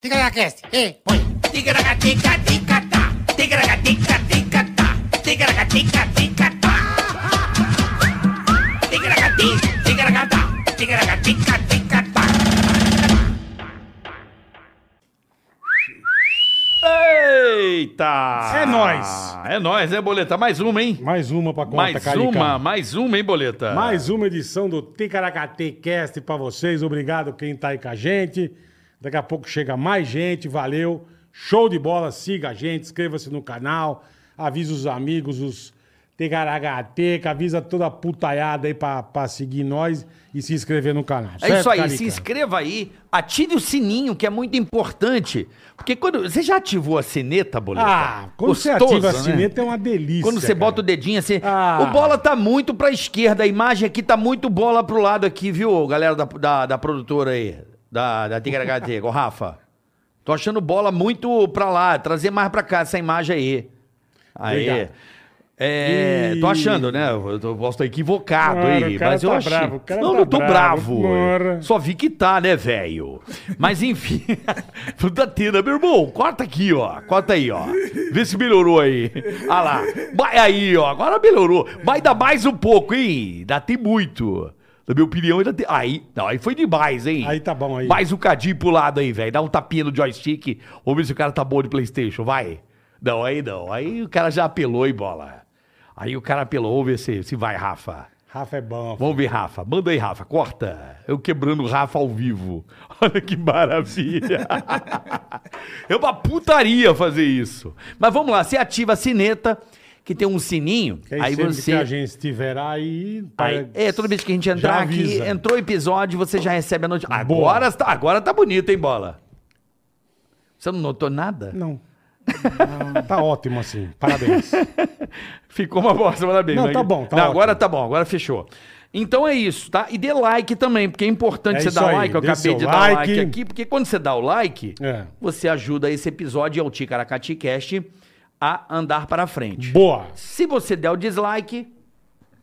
Ticaracast, ei, põe. Ticaracatica-ticatá, ticaracatica-ticatá, ticaracatica-ticatá. Ticaracati, ticaracatá, ticaracatica-ticatá. Eita! É nóis. É nóis, né, Boleta? Mais uma, hein? Mais uma pra conta, mais Carica. uma, mais uma, hein, Boleta? Mais uma edição do Ticaracate Cast pra vocês. Obrigado quem tá aí com a gente. Daqui a pouco chega mais gente, valeu. Show de bola, siga a gente, inscreva-se no canal, avisa os amigos, os Ticaracateca, avisa toda a putaiada aí pra, pra seguir nós e se inscrever no canal. É certo, isso aí, Carica? se inscreva aí, ative o sininho, que é muito importante. Porque quando. Você já ativou a sineta, Boleta? Ah, quando você Gostoso, ativa a né? sineta é uma delícia. Quando você cara. bota o dedinho assim. Ah. O bola tá muito pra esquerda. A imagem aqui tá muito bola pro lado aqui, viu, galera da, da, da produtora aí? Da, da Ticaracate, ô Rafa. Tô achando bola muito pra lá. Trazer mais pra cá essa imagem aí. Aí. Obrigado. É, E- tô achando, né? Eu tô- posso estar equivocado Ora, aí, o mas eu tá achei. bravo, o cara não, tá não tô bravo, bravo. Só vi que tá, né, velho? Mas enfim. Fruta tenda, meu irmão. Corta aqui, ó. Corta aí, ó. Vê se melhorou aí. Ah lá. Vai aí, ó. Agora melhorou. Vai dar mais um pouco, hein? Ainda tem muito. Na minha opinião, ainda tem. Aí. Não, aí foi demais, hein? Aí tá bom aí. Mais um cadinho pro lado aí, velho. Dá um tapinha no joystick. Vamos ver se o cara tá bom de Playstation. Vai. Não, aí não. Aí o cara já apelou, hein, bola. Aí o cara apelou. Vamos ver se, se vai, Rafa. Rafa é bom. Vamos ver, Rafa. Manda aí, Rafa. Corta. Eu quebrando o Rafa ao vivo. Olha que maravilha. é uma putaria fazer isso. Mas vamos lá. Você ativa a sineta, que tem um sininho. Que aí sempre você... que a gente estiver aí... Aí, é, toda vez que a gente entrar aqui, entrou o episódio, você já recebe a. Boa. Agora tá, agora tá bonito, hein, Bola? Você não notou nada? Não. Tá ótimo assim. Parabéns. Ficou uma bosta, parabéns. Não, né? tá bom, tá Não, agora tá bom, agora fechou. Então é isso, tá? E dê like também, porque é importante É você dar aí, like. Eu acabei de dar like like. aqui, porque quando você dá o like, É. você ajuda esse episódio e o Ticaracati Cast a andar para frente. Boa. Se você der o dislike,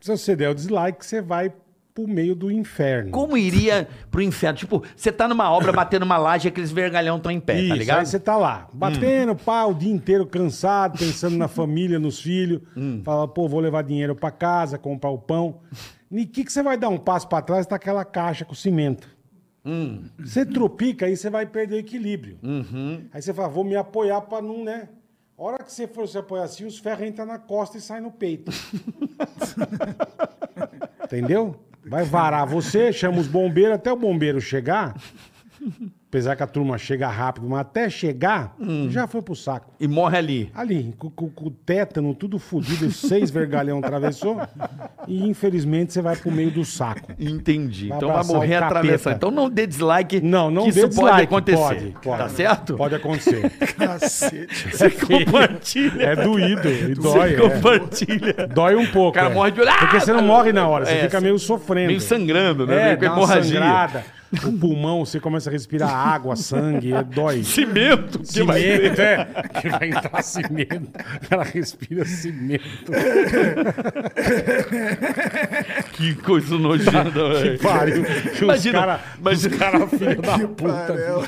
Se você der o dislike, você vai pro meio do inferno. como iria pro inferno? Tipo, você tá numa obra batendo uma laje e aqueles vergalhão estão em pé, Isso, tá ligado? aí você tá lá, batendo pau o dia inteiro, cansado, pensando na família, nos filhos. Hum. Fala, pô, vou levar dinheiro pra casa, comprar o pão. E que, que você vai dar um passo pra trás, tá aquela caixa com cimento. Hum. Você tropica, aí você vai perder o equilíbrio. Uhum. Aí você fala, vou me apoiar pra não, né? A hora que você for se apoiar assim, os ferros entram na costa e saem no peito. Entendeu? Vai varar você, chama os bombeiros, até o bombeiro chegar. Apesar que a turma chega rápido, mas até chegar, Hum. já foi pro saco. E morre ali. Ali, com, com- com o tétano tudo fodido, seis vergalhão atravessou. E infelizmente você vai pro meio do saco. Entendi. Vai então vai abraçar morrer capeta. atravessando. Então não dê dislike. Não, não que dê isso dislike. pode acontecer. Pode, pode. Tá certo? Pode acontecer. Cacete. É feio. Compartilha. É doído e dói. Você é. compartilha. Dói um pouco. O cara é. morre de olhar. Porque você não morre na hora, você É, fica você- meio sofrendo. Meio sangrando, né? É, Meio com dá uma hemorragia. sangrada. O pulmão, você começa a respirar água, sangue, é, dói. Cimento. Que vai Cimento, é. Que vai entrar cimento. O cara respira cimento. Que coisa nojenta, velho. Pariu. Os Imagina, cara, imagina- os cara filho da puta.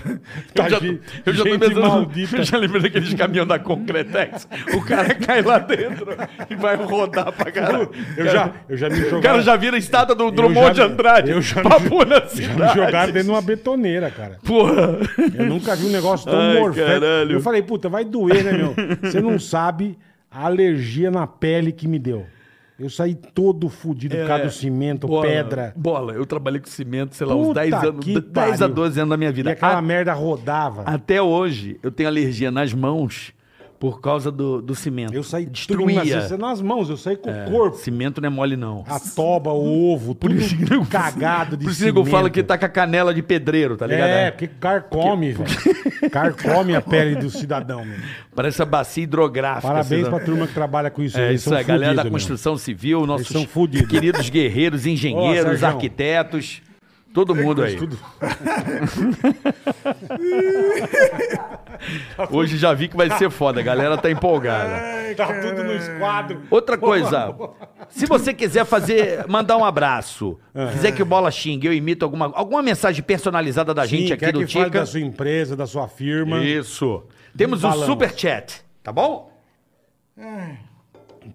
Tá Eu já, ge- eu já tô pensando. maldita. Eu já lembrei daqueles caminhão da Concretex. O cara cai lá dentro e vai rodar pra caralho. Eu já, eu já me O cara já vira a estátua do Drummond de já- Andrade. eu já me- já me cidade. Jogaram dentro de uma betoneira, cara. Porra. Eu nunca vi um negócio tão Ai, morfético. caralho. Eu falei, puta, vai doer, né, meu? Você não sabe a alergia na pele que me deu. Eu saí todo fudido por causa do cimento, É, Bola, pedra. Bola, eu trabalhei com cimento, sei lá, uns Puta 10 anos, que 10 a pariu. 12 anos da minha E vida. aquela A- merda rodava. Até hoje, eu tenho alergia nas mãos por causa do, do cimento. eu saí Destruía. Destruía. nas mãos, eu saí com o corpo. Cimento não é mole, não. A toba, o ovo, tudo cagado de Por isso que eu cimento. falo que tá com a canela de pedreiro, tá ligado? É, porque carcome, velho. Carcome a pele do cidadão, meu. Parece a bacia hidrográfica. Parabéns assim, pra turma que trabalha com isso. É isso aí, galera da meu. construção civil, nossos queridos guerreiros, engenheiros, Sérgio. arquitetos. Todo mundo aí. Tudo. Hoje já vi que vai ser foda, a galera tá empolgada. Tá tudo no esquadro. Outra coisa, se você quiser fazer, mandar um abraço, quiser que o Bola xingue, eu imito alguma, alguma mensagem personalizada da gente Sim, aqui quer do que Tica. da sua empresa, da sua firma. Isso. Temos o Falamos. super chat, tá bom?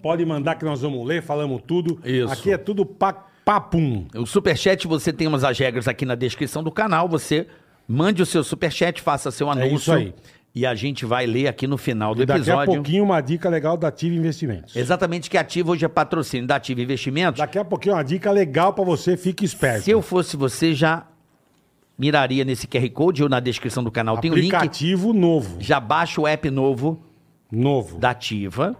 Pode mandar que nós vamos ler, falamos tudo. Isso. Aqui é tudo pa papum. O superchat, você tem umas as regras aqui na descrição do canal. Você mande o seu superchat, faça seu anúncio. É isso aí. E a gente vai ler aqui no final do E daqui a episódio. pouquinho uma dica legal da Ativa Investimentos. Exatamente que Ativa hoje é patrocínio da Ativa Investimentos. Daqui a pouquinho uma dica legal pra você, fique esperto. Se eu fosse você, já miraria nesse QR Code ou na descrição do canal. Tem o link. Aplicativo novo. Já baixa o app novo Novo. da Ativa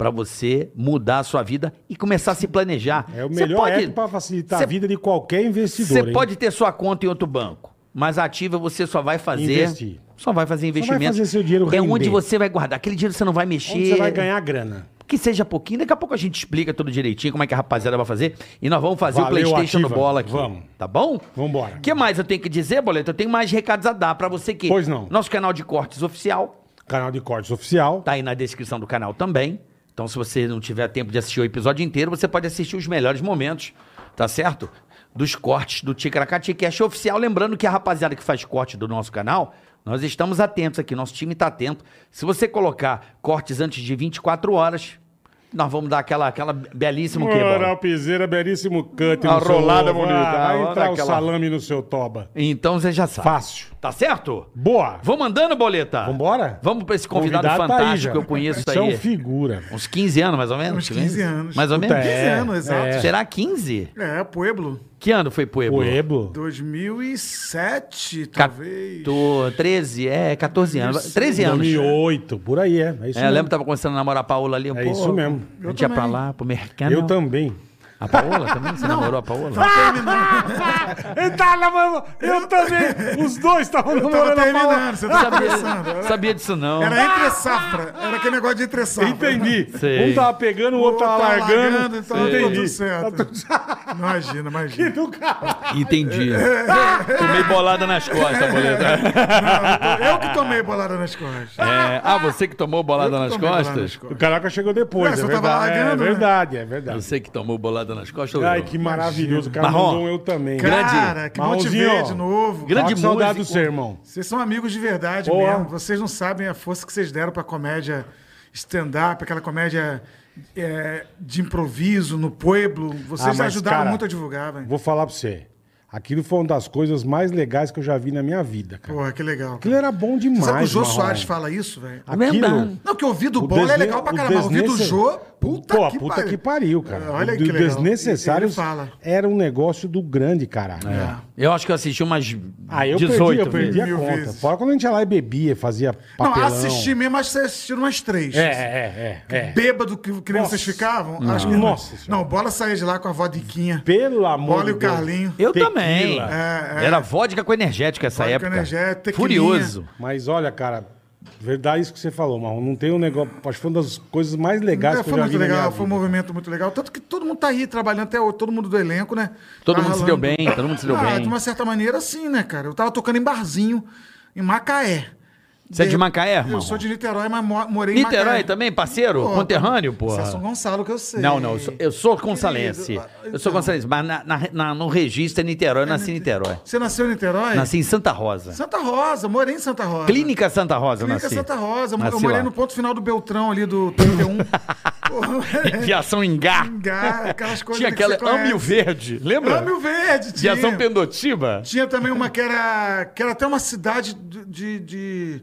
para você mudar a sua vida e começar a se planejar. É o melhor pode- app pra facilitar Você- a vida de qualquer investidor. Você pode ter sua conta em outro banco, mas Ativa você só vai fazer. Investir. Só vai fazer investimento. fazer seu dinheiro É render. onde você vai guardar. Aquele dinheiro você não vai mexer. Onde você vai ganhar grana. Que seja pouquinho. Daqui a pouco a gente explica tudo direitinho como é que a rapaziada vai fazer. E nós vamos fazer Valeu, o PlayStation Ativa. do Bola aqui. Vamos. Tá bom? Vambora. O que mais eu tenho que dizer, Boleto? Eu tenho mais recados a dar pra você que. Pois não. Nosso canal de cortes oficial Canal de cortes oficial. tá aí na descrição do canal também. Então, se você não tiver tempo de assistir o episódio inteiro, você pode assistir os melhores momentos, tá certo? Dos cortes do Ticaracati Cash oficial. Lembrando que a rapaziada que faz corte do nosso canal, nós estamos atentos aqui, nosso time tá atento. Se você colocar cortes antes de 24 horas, nós vamos dar aquela, aquela belíssima Bola? Moral Piseira, belíssimo cut A no seu rolada ovo. bonita, Ah, olha entrar o salame no seu toba. Então você já sabe. Fácil. Tá certo? Boa. Vamos andando, Boleta? Vambora? Vamos pra esse convidado, tá aí fantástico já. que eu conheço Você é aí. um figura. Uns 15 anos, mais ou menos? Uns 15 anos. Mais ou Puta, menos? 15 anos, exato. é. Será 15? É, Pueblo. Que ano foi Pueblo? Pueblo. 2007, talvez. Cato- 13, é, 14 anos. 13 anos. 2008, por aí é. É isso É, eu mesmo. lembro que tava começando a namorar a Paola ali. É isso mesmo. A gente ia pra também. lá, pro mercado. Eu também. A Paola também? Você namorou a Paola? Ele tá namorando. Eu também. Os dois estavam Eu tava namorando a Paola. terminando, você tava começando. Sabia, sabia disso não. era entre safra. Era aquele negócio de entre safra. Entendi. Sei. Um tava pegando, o outro tava tava largando. largando, então tá Entendi. tudo certo. Tá tudo certo. Imagina, imagina. do cara. Entendi. Tomei bolada nas costas, boleta. Não, eu que tomei bolada nas costas. É, ah, você que tomou bolada Eu que nas tomei bolada costas? nas O costas. caraca chegou depois, É, é, você tava verdade. É largando, né? verdade, é verdade. Você que tomou bolada nas costas? Ai, eu? que maravilhoso. O cara Marrom. mandou um eu também. Cara, que bom te ver ó. de novo. Grande Grande saudade do músico. seu irmão. Vocês são amigos de verdade Porra. mesmo. Vocês não sabem a força que vocês deram pra comédia stand-up, aquela comédia é, de improviso no Pueblo. Vocês Ah, mas, ajudaram cara, muito a divulgar, velho. Vou falar pra você. Aquilo foi uma das coisas mais legais que eu já vi na minha vida, cara. Porra, que legal. Aquilo era bom demais, Sabe que o Jô Marrom. Soares fala isso, velho? Aquilo... Não, que eu ouvi do bola é legal pra o caramba. Ouvi do Jô, puta Pô, que puta pariu. que pariu, cara. Olha o que legal. Desnecessários era um negócio do grande, caralho. É. Eu acho que eu assisti umas Ah, eu 18 perdi, eu perdi a conta. vezes. Fora quando a gente ia lá e bebia, fazia Não, papelão. assisti mesmo, acho que vocês assistiram umas três. É, é, é. é. Bêbado que, que nem vocês ficavam? Acho que Nossa senhora. Não, bola saía de lá com a vodiquinha. Pelo amor Bola e de o Deus. Carlinho. Eu Tequila. Também. É, é. Era vodka com energética essa Vodka época. energética. Furioso. Mas olha, cara, verdade isso que você falou, Marrom. Não tem um negócio. Acho que foi uma das coisas mais legais É, que eu foi já muito vi na minha legal, foi um vida. movimento muito legal. Tanto que todo mundo tá aí trabalhando até hoje, todo mundo do elenco, né? Todo Tá mundo se ralando. deu bem, todo mundo se deu ah, bem. De uma certa maneira, sim, né, cara? Eu tava tocando em barzinho, em Macaé. Você é de Macaé, irmão? Eu sou de Niterói, mas mo- morei em Macaé. Niterói também, parceiro? Pô, Conterrâneo, Você é porra. São Gonçalo que eu sei. Não, não, eu sou, eu sou consalense. Querido, Eu sou então. consalense, mas na- na- na- no registro é Niterói, eu nasci em Niterói. Você nasceu em Niterói? Nasci em Santa Rosa. Santa Rosa, morei em Santa Rosa. Clínica Santa Rosa, eu Clínica nasci. Santa Rosa. Eu Nasci morei lá. no ponto final do Beltrão ali do 31. Porra, Viação Engá. Engar, aquelas coisas Tinha que aquela o Verde, lembra? Ame o Verde, tinha. Viação Pendotiba. Tinha também uma que era, que era até uma cidade de, de, de-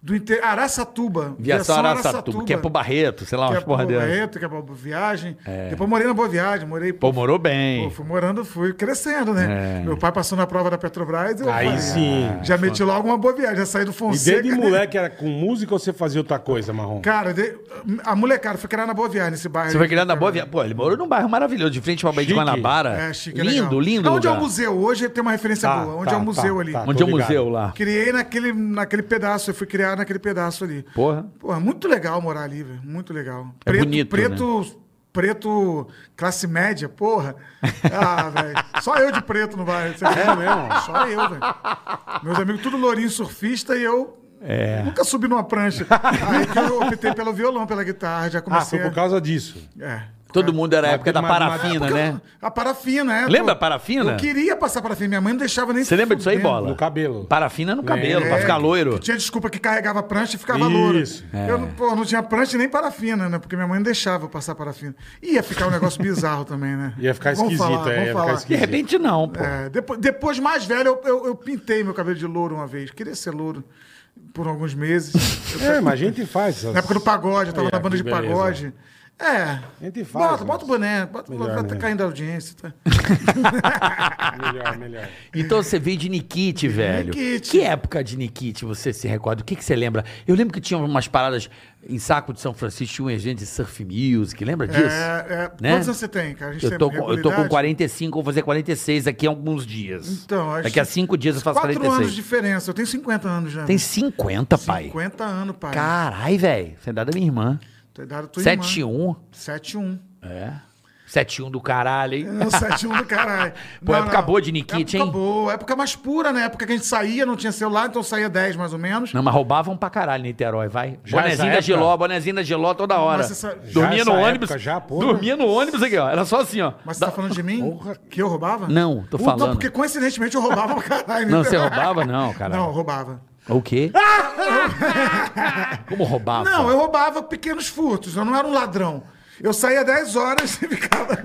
do inter... Araçatuba. Viação Araçatuba, que é pro Barreto, sei lá, Que é umas pro porra dessa. Barreto, que é pra Boa Viagem. Depois morei na Boa Viagem, morei... Pô, morou bem. Pô, fui morando, fui crescendo, né? É. Meu pai passou na prova da Petrobras. Eu Aí falei, sim. Já meti logo uma boa viagem, já saí do E Fonseca. desde moleque era com música ou você fazia outra coisa, Marrom? Cara, de- a molecada foi criada na Boa Viagem, nesse bairro. Você foi criado na Boa Viagem. Pô, ele morou num bairro maravilhoso, de frente pra Baía de. Guanabara. É, chique, é lindo, legal. lindo Onde é o museu? Hoje tem uma referência Tá, boa. Onde tá, é o museu tá, ali? tá. Onde é o museu lá? Criei naquele, naquele pedaço, eu fui criado naquele pedaço ali. Porra. Porra, muito legal morar ali, velho. Muito legal. É bonito, Preto, preto classe média, porra. Ah, velho. Só eu de preto no bairro. Você é mesmo? Só eu, velho. Meus amigos tudo lourinho surfista e eu É. nunca subi numa prancha. Aí que eu optei pelo violão, pela guitarra, já Ah, comecei. foi por causa disso. É. Todo mundo era a época da Mas- mas- parafina, né? A parafina, é. Lembra a parafina? Eu queria passar parafina. Minha mãe não deixava nem Você lembra disso aí. Bola? No cabelo. Parafina no cabelo, pra É, ficar loiro. Tinha desculpa que carregava prancha e ficava Isso. louro. É. Eu não, pô, não tinha prancha nem parafina, né? Porque minha mãe não deixava eu passar parafina. Ia ficar um negócio bizarro também, né? Ia ficar Vamos esquisito, falar, é, vamos ia falar. ficar De esquisito. repente não, pô. É, depois, depois, mais velho, eu, eu- eu pintei meu cabelo de louro uma vez. Queria ser louro por alguns meses. Eu- É, mas a gente faz. essas- na época do pagode, eu tava É, na banda de beleza. pagode. É. A gente faz, Bota, bota o boné. Bota, Melhor, vai tá caindo a audiência. Tá? Melhor, melhor. Então você veio de Nikit, velho. Nikit. Que época de Nikit você se recorda? O que, que você lembra? Eu lembro que tinha umas paradas em Saco de São Francisco, tinha um evento de surf music, lembra disso? É, é, Né? Quantos anos você tem, cara? A gente Eu tem tô, com, eu tô com regularidade? 45, vou fazer 46 daqui a alguns dias. Então, acho Daqui a cinco dias eu faço Quatro 46. anos de diferença. Eu tenho 50 anos já. Tem 50, pai. 50 anos, pai. Carai, velho. Você é da minha irmã. Tô idade da tua irmã. 71. 71. É. 71 do caralho, hein? Não, 71 do caralho. Pô, Não, época não. boa de Nikit, época hein? boa. Época mais pura, né? Época que a gente saía, não tinha celular, então saía 10 mais ou menos. Não, mas roubavam pra caralho em Niterói, vai. Já bonezinho da? Giló, bonezinho da Giló toda hora. Mas essa- Já Dormia no ônibus. época já, porra. dormia no ônibus aqui, ó. Era só assim, ó. Mas você Da- tá falando de mim? Porra. Que eu roubava? Não, tô Puta, falando. porque coincidentemente eu roubava pra caralho. Não, você roubava não, cara. Não, eu roubava. O quê? Como roubava? Não, eu roubava pequenos furtos. Eu não era um ladrão. Eu saía 10 horas e ficava.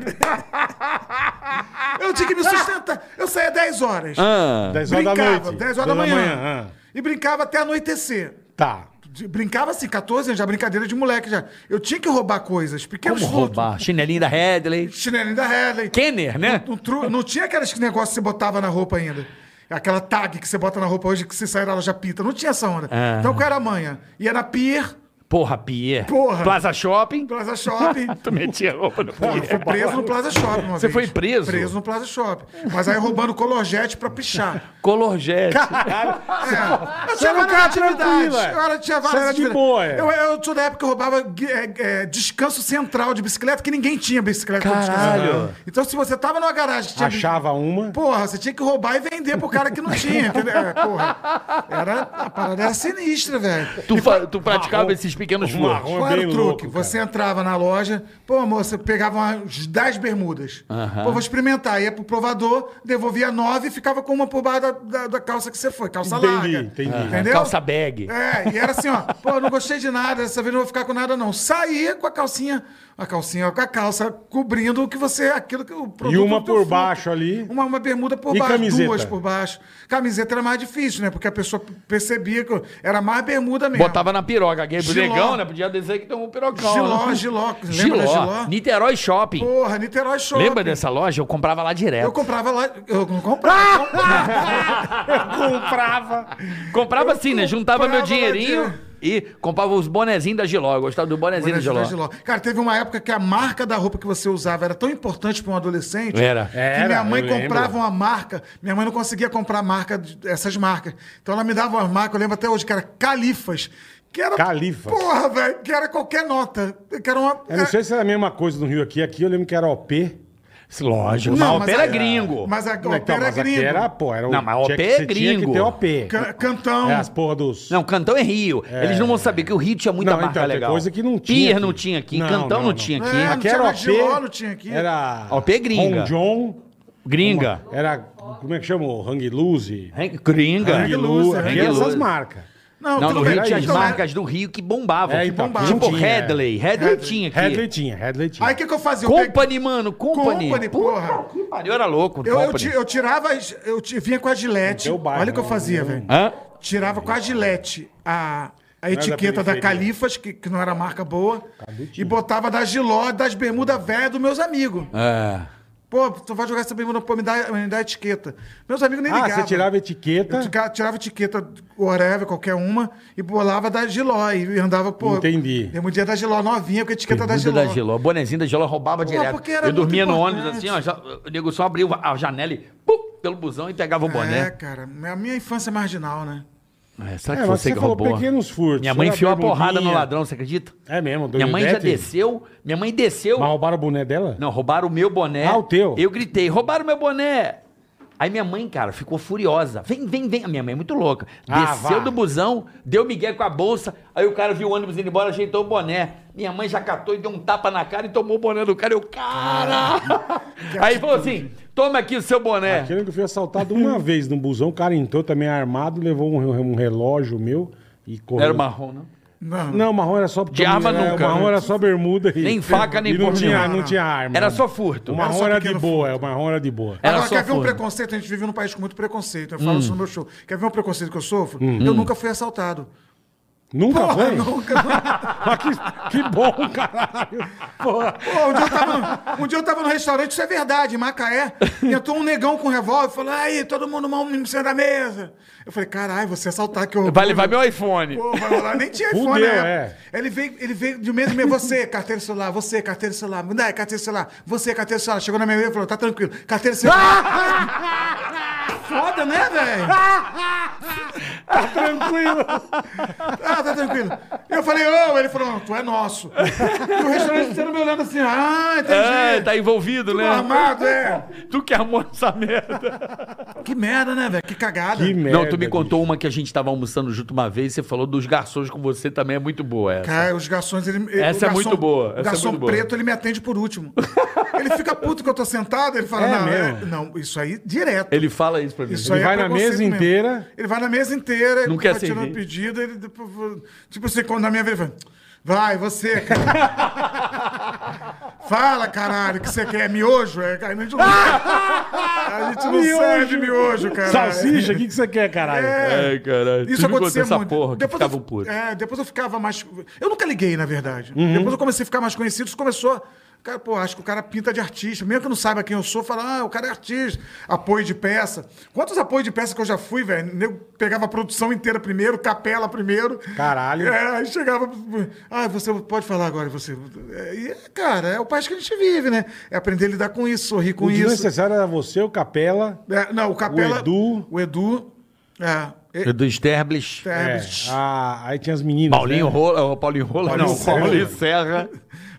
eu tinha que me sustentar. Eu saía 10 horas. Ah, 10 horas da brincava, noite. 10 horas da manhã. ah. E brincava até anoitecer. Tá. Brincava assim, 14 anos, já brincadeira de moleque já. Eu tinha que roubar coisas, pequenos como furtos. roubar? Chinelinho da Headley. Chinelinho da Headley. Kenner, né? Um tru- Não tinha aqueles negócios que você botava na roupa ainda. Aquela tag que você bota na roupa hoje que se sair ela já pita. Não tinha essa onda. Ah. Então qual era a manha? Ia na Pier, Porra, Pierre. Porra. Plaza Shopping. Plaza Shopping. Tu metia roupa no fui preso no Plaza Shopping uma Você vez. foi preso? Preso no Plaza Shopping. Mas aí roubando colorjete pra pichar. Color Jet. É, eu Você tinha várias cara atividades. é. Eu era, tinha várias de boa, é. Eu, eu sou da época que eu roubava é, é, descanso central de bicicleta, que ninguém tinha bicicleta Caralho. Então, se você tava numa garagem que tinha. Achava uma. Porra, você tinha que roubar e vender pro cara que não tinha. entendeu? É, porra. Era, a parada era sinistra, velho. Tu, fa- tu praticava esses pequenos marrom. Qual é era o truque? louco, você entrava na loja, pô, moça, pegava umas 10 bermudas. Aham. Pô, vou experimentar. Ia pro provador, devolvia 9 e ficava com uma por baixo da, da, da calça que você foi. Calça Entendi, larga. entendi. Entendeu? Calça bag. É, e era assim, ó. Pô, eu não gostei de nada, dessa vez não vou ficar com nada, não. Saía com a calcinha, a calcinha com a calça cobrindo o que você, aquilo que o produto E uma por fruto. baixo ali. Uma, uma bermuda por E baixo, camiseta? duas por baixo. Camiseta era mais difícil, né? Porque a pessoa percebia que era mais bermuda mesmo. Botava na piroca. Aquele Giló. negão, né? Podia dizer que tem um pirocão. Giló, né? Giló. Lembra Giló. da Giló? Niterói Shopping. Porra, Niterói Shopping. Lembra dessa loja? Eu comprava lá direto. Eu comprava lá. Eu não comprava. Comprava. Comprava assim, né? Juntava meu comprava lá dinheirinho. E comprava os bonezinhos da Giló. Eu gostava do bonezinho da Giló. da Giló. Cara, teve uma época que a marca da roupa que você usava era tão importante para um adolescente Era. que Era, minha mãe lembro. comprava uma marca. Minha mãe não conseguia comprar marca essas marcas. Então ela me dava uma marca, eu lembro até hoje, que era Califas. Que era. Califas. Porra, velho. Que era qualquer nota. Que era uma. Eu não sei se era a mesma coisa no Rio aqui. Aqui eu lembro que era OP. Lógico. Não, mas mas o era a- gringo. Mas a Não, ópera então, é mas aqui gringo. era, pô, era o- Não, mas OP tinha que- é que gringo. ter OP. Ca- Cantão. É as porra dos... Não, Cantão é Rio. Eles não vão saber que o Rio tinha muita Não, marca então, legal. coisa que não tinha Pier aqui. não tinha aqui, Não, Cantão não, não, tinha aqui. É, Aqui não era tinha OP. Não tinha aqui. Era... OP é gringa. Ron John. Gringa. Era... Como é que chama? O Hang Loose. Hang- Gringa. Hang Hang Loose, Loose. Hang eram essas Loose. marcas. Não, Não, tudo no bem. Rio tinha as marcas do Rio que bombavam. É, tipo, aqui tipo não tinha, Headley. Headley tinha aqui. Headley tinha, Headley tinha. Aí o que, que eu fazia? Eu Company, mano. Company. Company, porra. Puta que pariu, eu era louco. Eu, eu, eu tirava, eu vinha com a gilete. Bairro, Olha o que eu não, fazia, não. velho. Hã? Tirava com a gilete a, a etiqueta da, periferia. Califas, que, que não era marca boa, e botava da Giló, das bermudas velhas dos meus amigos. É. Pô, tu vai jogar essa bermuda, pô, me dá, me dá a etiqueta. Meus amigos nem Ah, ligavam. você tirava Eu etiqueta. tica- tirava etiqueta, whatever, qualquer uma, e bolava da Giló. E andava, pô. Entendi. Bermudinha da Giló novinha com a etiqueta da Giló. da Giló. Bonezinho da Giló roubava direto. porque era Eu dormia muito no ônibus assim, ó. já- o nego só abria a janela e pum, pelo busão e pegava o É, boné. cara. A minha infância é marginal, né? É, será É, que mas você você que falou roubou? pequenos furtos. Minha mãe enfiou a porrada no ladrão, você acredita? É mesmo, Minha mãe já desceu. Minha mãe desceu. Mas roubaram o boné dela? Não, roubaram o meu boné. Ah, o teu. Eu gritei, roubaram meu boné. Aí minha mãe, cara, ficou furiosa. Vem, vem, vem. A minha mãe é muito louca. Ah, Desceu vá. do busão, deu migué com a bolsa. Aí o cara viu o ônibus indo embora, ajeitou o boné. Minha mãe já catou e deu um tapa na cara e tomou o boné do cara. Eu, cara! Aí falou assim: toma aqui o seu boné. Aquele que eu fui assaltado uma vez no busão, o cara entrou também armado, levou um, um relógio meu e correu. Era marrom, não? Não. Não, o marrom era só... De arma era- nunca, O marrom né? era só bermuda e... Nem faca, nem e não porra tinha, não tinha arma. Era só furto. O Era marrom só era de boa, é, o marrom era de boa. Era Agora, só quer ver um furto. preconceito? A gente vive num país com muito preconceito. Eu falo Hum. isso no meu show. Quer ver um preconceito que eu sofro? Eu nunca fui assaltado. Nunca Porra, foi? nunca. Ah, que, que bom, caralho. Porra. Pô, um, dia eu tava um dia eu tava no restaurante, isso é verdade, em Macaé, e entrou um negão com revólver e falou: aí, todo mundo mal em cima da mesa. Eu falei, caralho, você assaltar que eu. Vai levar meu iPhone. Pô, vai rolar. Nem tinha iPhone, Fudeu, né? Ele veio, ele veio de mesa em meia, você, carteira celular, você, carteira celular, me dá aí, carteira celular, você, carteira celular. Chegou na minha mesa e falou, tá tranquilo, carteira celular. Foda, né, velho? Tranquilo. Ah, tá tranquilo. Eu falei, ô, ele falou, não, tu é nosso. E o restaurante inteiro me olhando assim, ah, entendi. É, tá envolvido, Tudo né? armado, é. Tu que armou essa merda. Que merda, né, velho? Que cagada. Que merda. Não, tu me bicho. contou uma que a gente tava almoçando junto uma vez, você falou dos garçons com você também, é muito boa essa. Cara, os garçons, ele. Essa o é muito boa, essa o é garçom muito boa. preto, ele me atende por último. ele fica puto que eu tô sentado, ele fala, É não, é- não, isso aí direto. Ele fala isso pra mim. Isso Ele aí vai é na mesa mesmo. inteira. Ele vai na mesa inteira, ele Não quer vai tirando servir. pedido, ele depois, tipo assim, quando na minha vez, ele vai, você, cara. Fala, caralho, o que você quer? Miojo? É, a gente não, a gente não Miojo. serve miojo, cara. Salsicha, o que, que você quer, caralho? É, caralho. Isso essa muito. porra que depois ficava eu, puto. É, depois eu ficava mais. Eu nunca liguei, na verdade. Uhum. Depois eu comecei a ficar mais conhecido, isso começou. Cara, pô, acho que o cara pinta de artista. Mesmo que eu não saiba quem eu sou, fala, ah, o cara é artista. Apoio de peça. Quantos apoios de peça que eu já fui, velho? Eu pegava a produção inteira primeiro, capela primeiro. Caralho. É, aí chegava. Ah, você pode falar agora, você. É, e, cara, é o país que a gente vive, né? É aprender a lidar com isso, sorrir com O isso. desnecessário era você, o Capela. É, não, o capela. O Edu. O Edu. É. Do Sterblich. É, É, a- aí tinha as meninas. Paulinho né? Rola, o Paulinho Rola, Paulinho não, Serra. Paulinho Serra.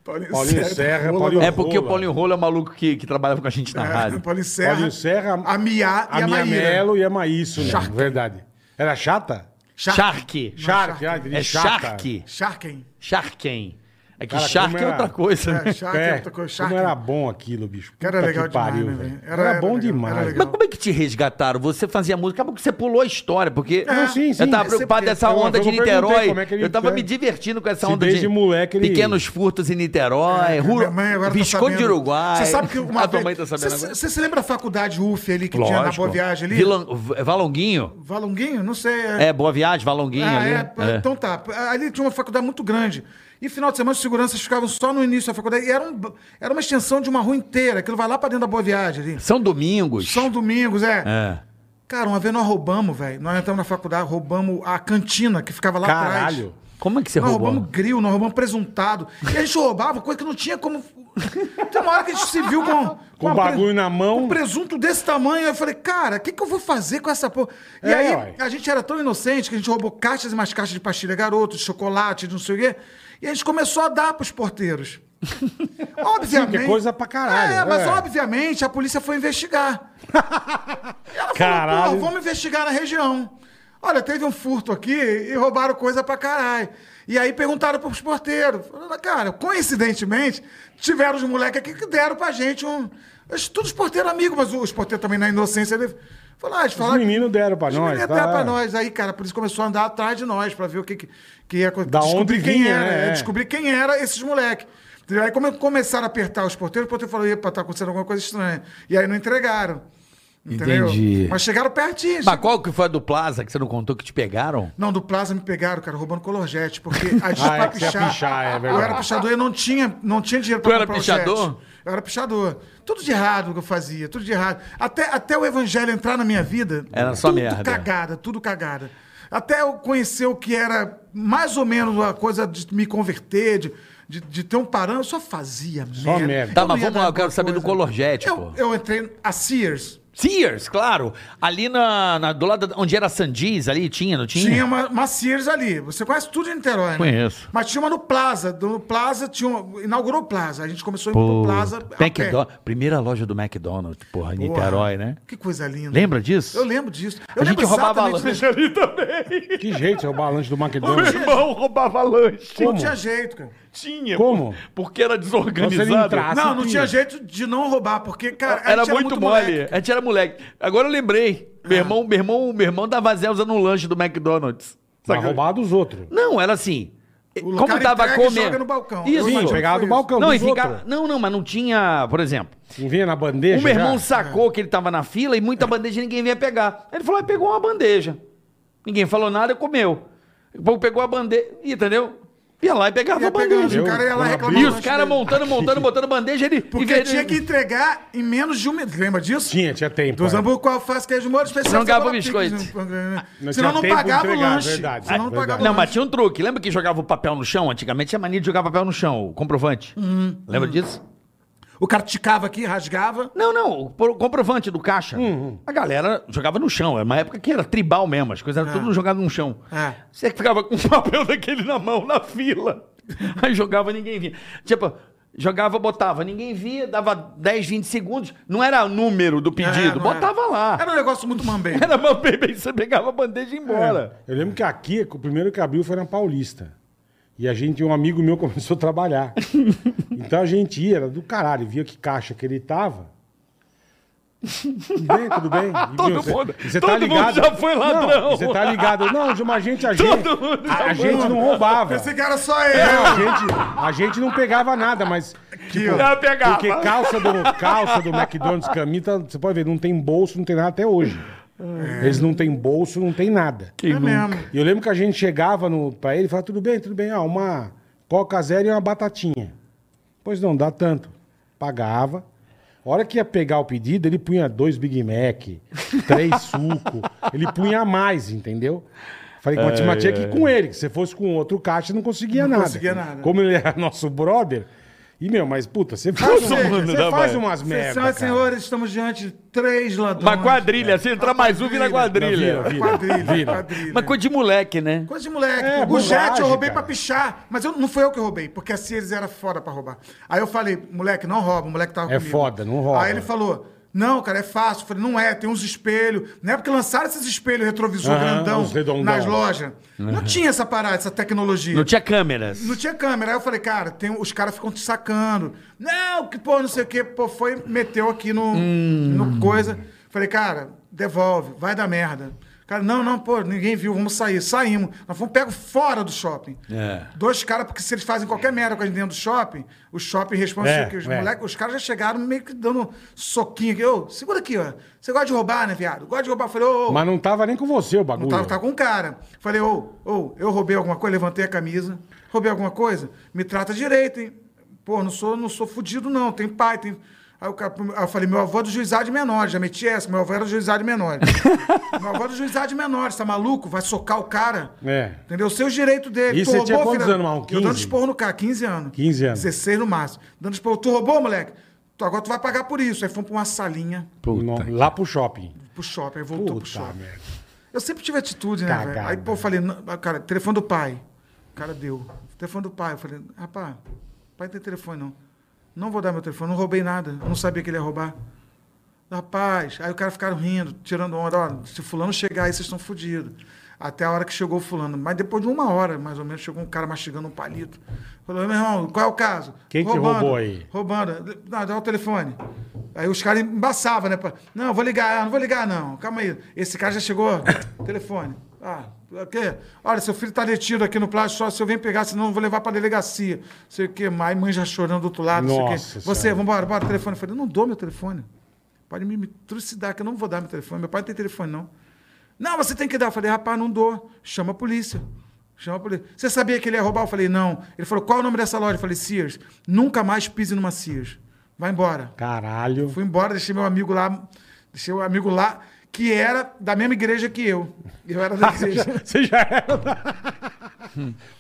Paulinho, Paulinho Serra, Paulinho É porque o Rola. Paulinho Rola é o maluco que, que trabalhava com a gente na É, rádio. Paulinho Serra. Paulinho Serra, a Mia e A a. Melo e a Maísso, né? Shark. Verdade. Era chata? Shark. Shark, ah, entendi, É. Shark. Sharken. Sharken. É que Cara, Shark como é outra coisa. É, Shark é, É, outra coisa. como Shark. era bom aquilo, bicho. Era legal que demais, pariu, né, velho. Era, Era- era bom legal, demais. era. Mas como é que te resgataram? Você fazia música, acabou que você pulou a história, porque Não, sim, sim. eu tava preocupado dessa onda de Niterói. como é que ele- eu tava é. me divertindo com essa Se onda desde de moleque ele- pequenos furtos em Niterói, É, Ru... minha mãe agora tá de. Uruguai. Você sabe que uma a tua mãe tá sabendo Você você se lembra a faculdade UF ali que tinha na Lógico. Boa Viagem ali? Vilan- Valonguinho? Valonguinho? Não sei. É, Boa Viagem, Valonguinho Ah, ali. é, É. Então tá. Ali tinha uma faculdade muito grande. E final de semana os seguranças ficavam só no início da faculdade. E era, um- era uma extensão de uma rua inteira. Aquilo vai lá pra dentro da Boa Viagem ali. São Domingos. São Domingos, é. É. Cara, uma vez nós roubamos, velho. Nós entramos na faculdade, roubamos a cantina que ficava lá atrás. Caralho. Como é que você nós roubou? roubamos grill, nós roubamos presuntado. E a gente roubava coisa que não tinha como. Tem uma hora que a gente se viu com. Com uma bagulho na mão. Um presunto desse tamanho. Eu falei, cara, o que, que eu vou fazer com essa porra? E É, aí, a gente era tão inocente que a gente roubou caixas e mais caixas de pastilha garoto, de chocolate, de não sei o quê. E a gente começou a dar pros porteiros. Obviamente. é coisa pra caralho, É, mas é. obviamente a polícia foi investigar. Ela Caralho. falou, vamos investigar na região. Olha, teve um furto aqui e roubaram coisa pra caralho. E aí perguntaram pros porteiros. Falaram, cara, coincidentemente, tiveram os moleques aqui que deram pra gente um... Eles- Todos os porteiros amigos, mas os porteiros também na inocência, ele ah, falaram... que- meninos deram pra os nós, meninos tá? deram pra nós. Aí, cara, por isso começou a andar atrás de nós pra ver o que, que, que ia acontecer. Da Descobrir onde quem vinha, era. né? É. Descobrir quem era esses moleques. Aí como começaram a apertar os porteiros, o porteiro falou, epa, tá acontecendo alguma coisa estranha. E aí não entregaram. Entendeu? Entendi. Mas chegaram pertinho. Mas qual que foi a do Plaza que você não contou que te pegaram? Não, do Plaza me pegaram, cara, roubando colorjete, porque a gente Ah, é pichar. pichar, é eu verdade. era pichador e eu não tinha, não tinha dinheiro Tu pra era comprar o pichador? jet. Eu era pichador. Tudo de errado que eu fazia, tudo de errado. Até, até o evangelho entrar na minha vida. Era só tudo merda. cagada, tudo cagada. Até eu conhecer o que era mais ou menos a coisa de me converter, de, de, de ter um parâmetro, eu só fazia Só merda. Tá, Eu mas vamos lá, eu quero alguma saber do coisa. colorjete, eu, pô. Eu entrei a Sears. Sears, claro. Ali na, na- do lado onde era a Sandis, ali tinha, não tinha? Tinha uma, uma Sears ali. Você conhece tudo em Niterói, né? Conheço. Mas tinha uma no Plaza. Do Plaza tinha uma, inaugurou o Plaza. A gente começou a ir pro Pô, Plaza. a pé. McDo- Primeira loja do McDonald's, porra, em Porra, Niterói, né? Que coisa linda. Lembra disso? Eu lembro disso. Eu a gente roubava lanche ali também. Que jeito, seu balanço do O meu McDonald's. irmão roubava lanche. Não Como? tinha jeito, cara. Tinha. Como? Porque era desorganizado. entrasse- não, não tinha. tinha jeito de não roubar, porque, cara, a Era gente muito, mole. moleque. A gente era moleque. Agora eu lembrei. Meu irmão, meu irmão, meu irmão dava Zé usando um lanche do McDonald's. Pra roubar dos outros. Não, era assim. O como tava e comendo. joga no balcão. Isso. Sim, pegava do balcão Não, outros. Não, não, mas não tinha, por exemplo. Não vinha na bandeja O meu irmão já? sacou que ele tava na fila e muita bandeja ninguém vinha pegar. Ele falou, "Ah, pegou uma bandeja. Ninguém falou nada e comeu. O povo pegou a bandeja, Entendeu? Ia lá e pegava Ia a bandeja. pegando, o cara ia lá reclamar. E do os caras montando, montando, botando bandeja, ele. Porque tinha que entregar em menos de um minuto. Lembra disso? Tinha, tinha tempo. Dos é. hambúrguer com alface, queijo molho especial. Não ganhava biscoito. picles, Não Senão não pagava o lanche. verdade, Senão não verdade. pagava o Não, mas tinha um truque. Lembra que jogava o papel no chão? Antigamente tinha mania de jogar papel no chão, o comprovante. Uhum. Lembra disso? O cara ticava aqui, rasgava. Não, não, o pro- comprovante do caixa. Uhum. A galera jogava no chão. Era uma época que era tribal mesmo, as coisas eram tudo jogadas no chão. É. Você que ficava com um papel daquele na mão, na fila. Aí jogava, ninguém via. Tipo, jogava, botava, ninguém via, dava 10, 20 segundos. Não era o número do pedido, É, não botava era. lá. Era um negócio muito mambei. Era uma bebê, você pegava a bandeja e ia embora. Eu lembro que aqui, o primeiro que abriu foi na Paulista. E a gente, um amigo meu começou a trabalhar. então a gente ia, era do caralho, via que caixa que ele tava. Tudo bem, tudo bem. E, Todo meu, cê- mundo- e cê todo mundo já foi ladrão. Não, Você tá ligado? Não, de uma gente, a gente, Todo mundo a, já a foi gente não roubava. Esse cara só Não, eu. a gente, a gente não pegava nada, mas. Tipo, ó. pegava. porque calça do, calça do McDonald's camisa, você pode ver, não tem bolso, não tem nada até hoje. Eles não têm bolso, não tem nada. É mesmo. E eu lembro que a gente chegava no, pra ele e falava, tudo bem, tudo bem, ó, uma Coca Zero e uma batatinha. Pois não, dá tanto. Pagava. A hora que ia pegar o pedido, ele punha dois Big Mac, três suco. Ele punha a mais, entendeu? Falei, mas mas tinha que ir com ele, que se fosse com outro caixa, não conseguia Não nada. conseguia nada. Como ele era nosso brother. E, meu, mas, puta, você faz, uma, não você faz umas merda. Senhoras e cara. senhores, estamos diante de três ladrões. Uma quadrilha, se entrar mais um, vira quadrilha. Vira, vira. Quadrilha, Vira. quadrilha. Uma coisa de moleque, né? Coisa de moleque. É, o jet eu roubei cara. pra pichar. Mas eu, não foi eu que roubei, porque a Sears era foda pra roubar. Aí eu falei, moleque, não rouba. O moleque tava É comigo. foda, não rouba. Aí ele falou, não, cara, é fácil. Eu falei, não é, tem uns espelhos. Na época que lançaram esses espelhos retrovisor Aham, grandão nas lojas. Não tinha essa parada, essa tecnologia. Não tinha câmeras. Não tinha câmera. Aí eu falei, cara, tem, os caras ficam te sacando. Não, que pô, não sei o quê. Pô, foi, meteu aqui no, Hum. no coisa. Falei, cara, devolve, vai dar merda. Cara, não, não, pô, ninguém viu, vamos sair. Saímos. Nós fomos pego fora do shopping. É. Dois caras, porque se eles fazem qualquer merda com a gente dentro do shopping, o shopping responde É, que os é. moleques, os caras já chegaram meio que dando soquinho aqui. Ô, segura aqui, ó. Você gosta de roubar, né, viado? Gosta de roubar? Eu Falei, ô, ô. Mas não tava nem com você o Não bagulho. tava, tava com um cara. Falei, ô, ô, eu roubei alguma coisa, levantei a camisa. Roubei alguma coisa? Me trata direito, hein? Pô, não sou, não sou fudido, não. Tem pai, tem. Aí, o cara, aí eu falei, meu avô é do juizado de menores, já meti essa, meu avô era do juizado de menores. meu avô é do juizado de menores, tá maluco? Vai socar o cara. É. Entendeu? Seus direitos dele. E você tinha quantos anos, Marlon? Eu dando 15? esporro no cara, 15 anos. 15 anos. 16 no máximo. Dando esporro. Tu roubou, moleque? Tu, agora tu vai pagar por isso. Aí fomos pra uma salinha No- lá pro shopping. pro shopping, aí voltou pro Puta shopping. merda. Eu sempre tive atitude, né, velho? Aí, pô, eu falei, não, cara, telefone do pai. O cara deu. Telefone do pai. Eu falei, rapaz, pai não tem telefone, não. Não vou dar meu telefone, não roubei nada. Eu não sabia que ele ia roubar. Rapaz, aí o cara ficaram rindo, tirando onda. Ó, se fulano chegar aí, vocês estão fodidos. Até a hora que chegou o fulano. Mas depois de uma hora, mais ou menos, chegou um cara mastigando um palito. Falou, meu irmão, qual é o caso? Quem que roubou aí? Roubando. Não, dá o telefone. Aí os caras embaçavam, né? Não, vou ligar, não vou ligar, não. Calma aí. Esse cara já chegou. telefone. Ah, o quê? Olha, seu filho tá detido aqui no plástico, só se eu venho pegar, senão eu vou levar pra delegacia. Sei o quê. Mãe, mãe já chorando do outro lado, não sei o Nossa quê. Você, Senhora. vambora, bora, telefone. Eu falei, não dou meu telefone. Pode me, me trucidar, que eu não vou dar meu telefone. Meu pai não tem telefone, não. Não, você tem que dar. Eu falei, rapaz, não dou. Chama a polícia. Chama a polícia. Você sabia que ele ia roubar? Eu falei, não. Ele falou, qual é o nome dessa loja? Eu falei, Sears. Nunca mais pise numa Sears. Vai embora. Caralho. Fui embora, deixei meu amigo lá. Deixei o amigo lá, que era da mesma igreja que eu. Eu era da igreja. Você já era da...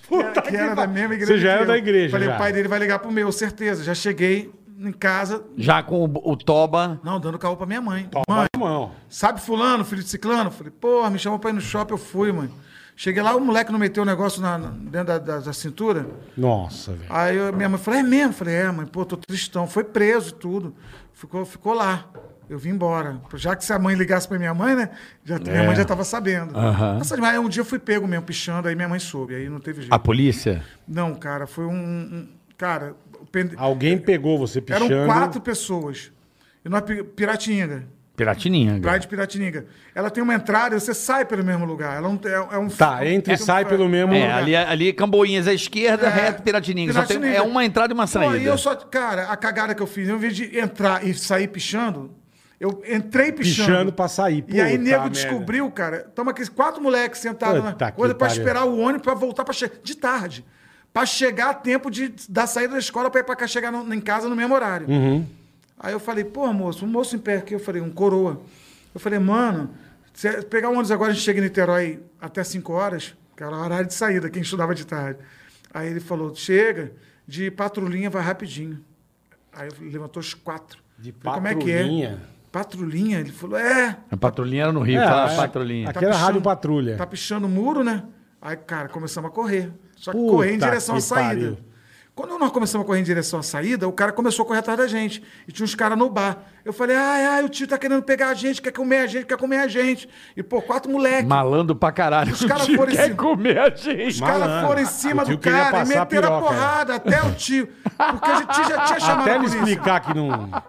Puta que era da mesma igreja. Você já que era eu. da igreja, Falei, já. o pai dele vai ligar pro meu, certeza. Já cheguei em casa, Já com o, o Toba. não, dando caô pra minha mãe. Toma Mãe, na mão. sabe fulano, filho de ciclano? Falei, porra, me chamou pra ir no shopping, eu fui, mãe. Cheguei lá, o moleque não meteu o negócio na, na- dentro da, da- da cintura. Nossa, velho. Aí eu- minha mãe falou, é mesmo? Falei, é, mãe, pô, tô tristão. Foi preso e tudo. Ficou, ficou lá. Eu vim embora. Já que se a mãe ligasse pra minha mãe, né? Já, Minha É. mãe já tava sabendo. Aham. Nossa, mas um dia eu fui pego mesmo, pichando, aí minha mãe soube. Aí não teve jeito. A polícia? Não, cara, foi um. um- cara, pende- Alguém pegou você pichando. eram quatro pessoas. E nós, Pi- Piratininga. Piratininha. Praia de Piratininga. Ela tem uma entrada e você sai pelo mesmo lugar. Ela não, é, é um. Tá, entra e é- sai pelo mesmo É, lugar. ali, ali Camboinhas à esquerda, É, reto Piratininga. Só tem, Piratininga. é uma entrada e uma Pô, saída. e eu só, cara, a cagada que eu fiz, em vez de entrar e sair pichando, eu entrei pichando. Pichando pra sair. E aí, Puta nego merda. descobriu, cara. Tamo aqui, quatro moleques sentados Puta na que coisa pra esperar o ônibus pra voltar pra chegar. De tarde. Pra chegar a tempo de, da saída da escola pra ir pra cá chegar no- em casa no mesmo horário. Uhum. Aí eu falei, pô, moço, um moço em pé aqui, eu falei, um coroa. Eu falei, mano, se pegar o ônibus agora, a gente chega em Niterói até 5 horas, que era o horário de saída, quem estudava de tarde. Aí ele falou, chega, de patrulhinha vai rapidinho. Aí levantou os quatro. De Falei, Como é que é? Patrulhinha? Ele falou, é. A patrulhinha era no Rio, É, fala é. patrulhinha. Aqui era Rádio Patrulha. Tá pichando o muro, né? Aí, cara, começamos a correr. Só que Puta correr em direção à saída. pariu. Quando nós começamos a correr em direção à saída, o cara começou a correr atrás da gente. E tinha uns caras no bar. Eu falei, ai, ai, o tio tá querendo pegar a gente, quer comer a gente, quer comer a gente. E, pô, quatro moleques. Malandro pra caralho. Os caras O tio foram quer esse- comer a gente. Os caras foram em cima O tio do cara e a meteram a piroca, porrada, até o tio. Porque a gente já tinha chamado Até a ele explicar que não,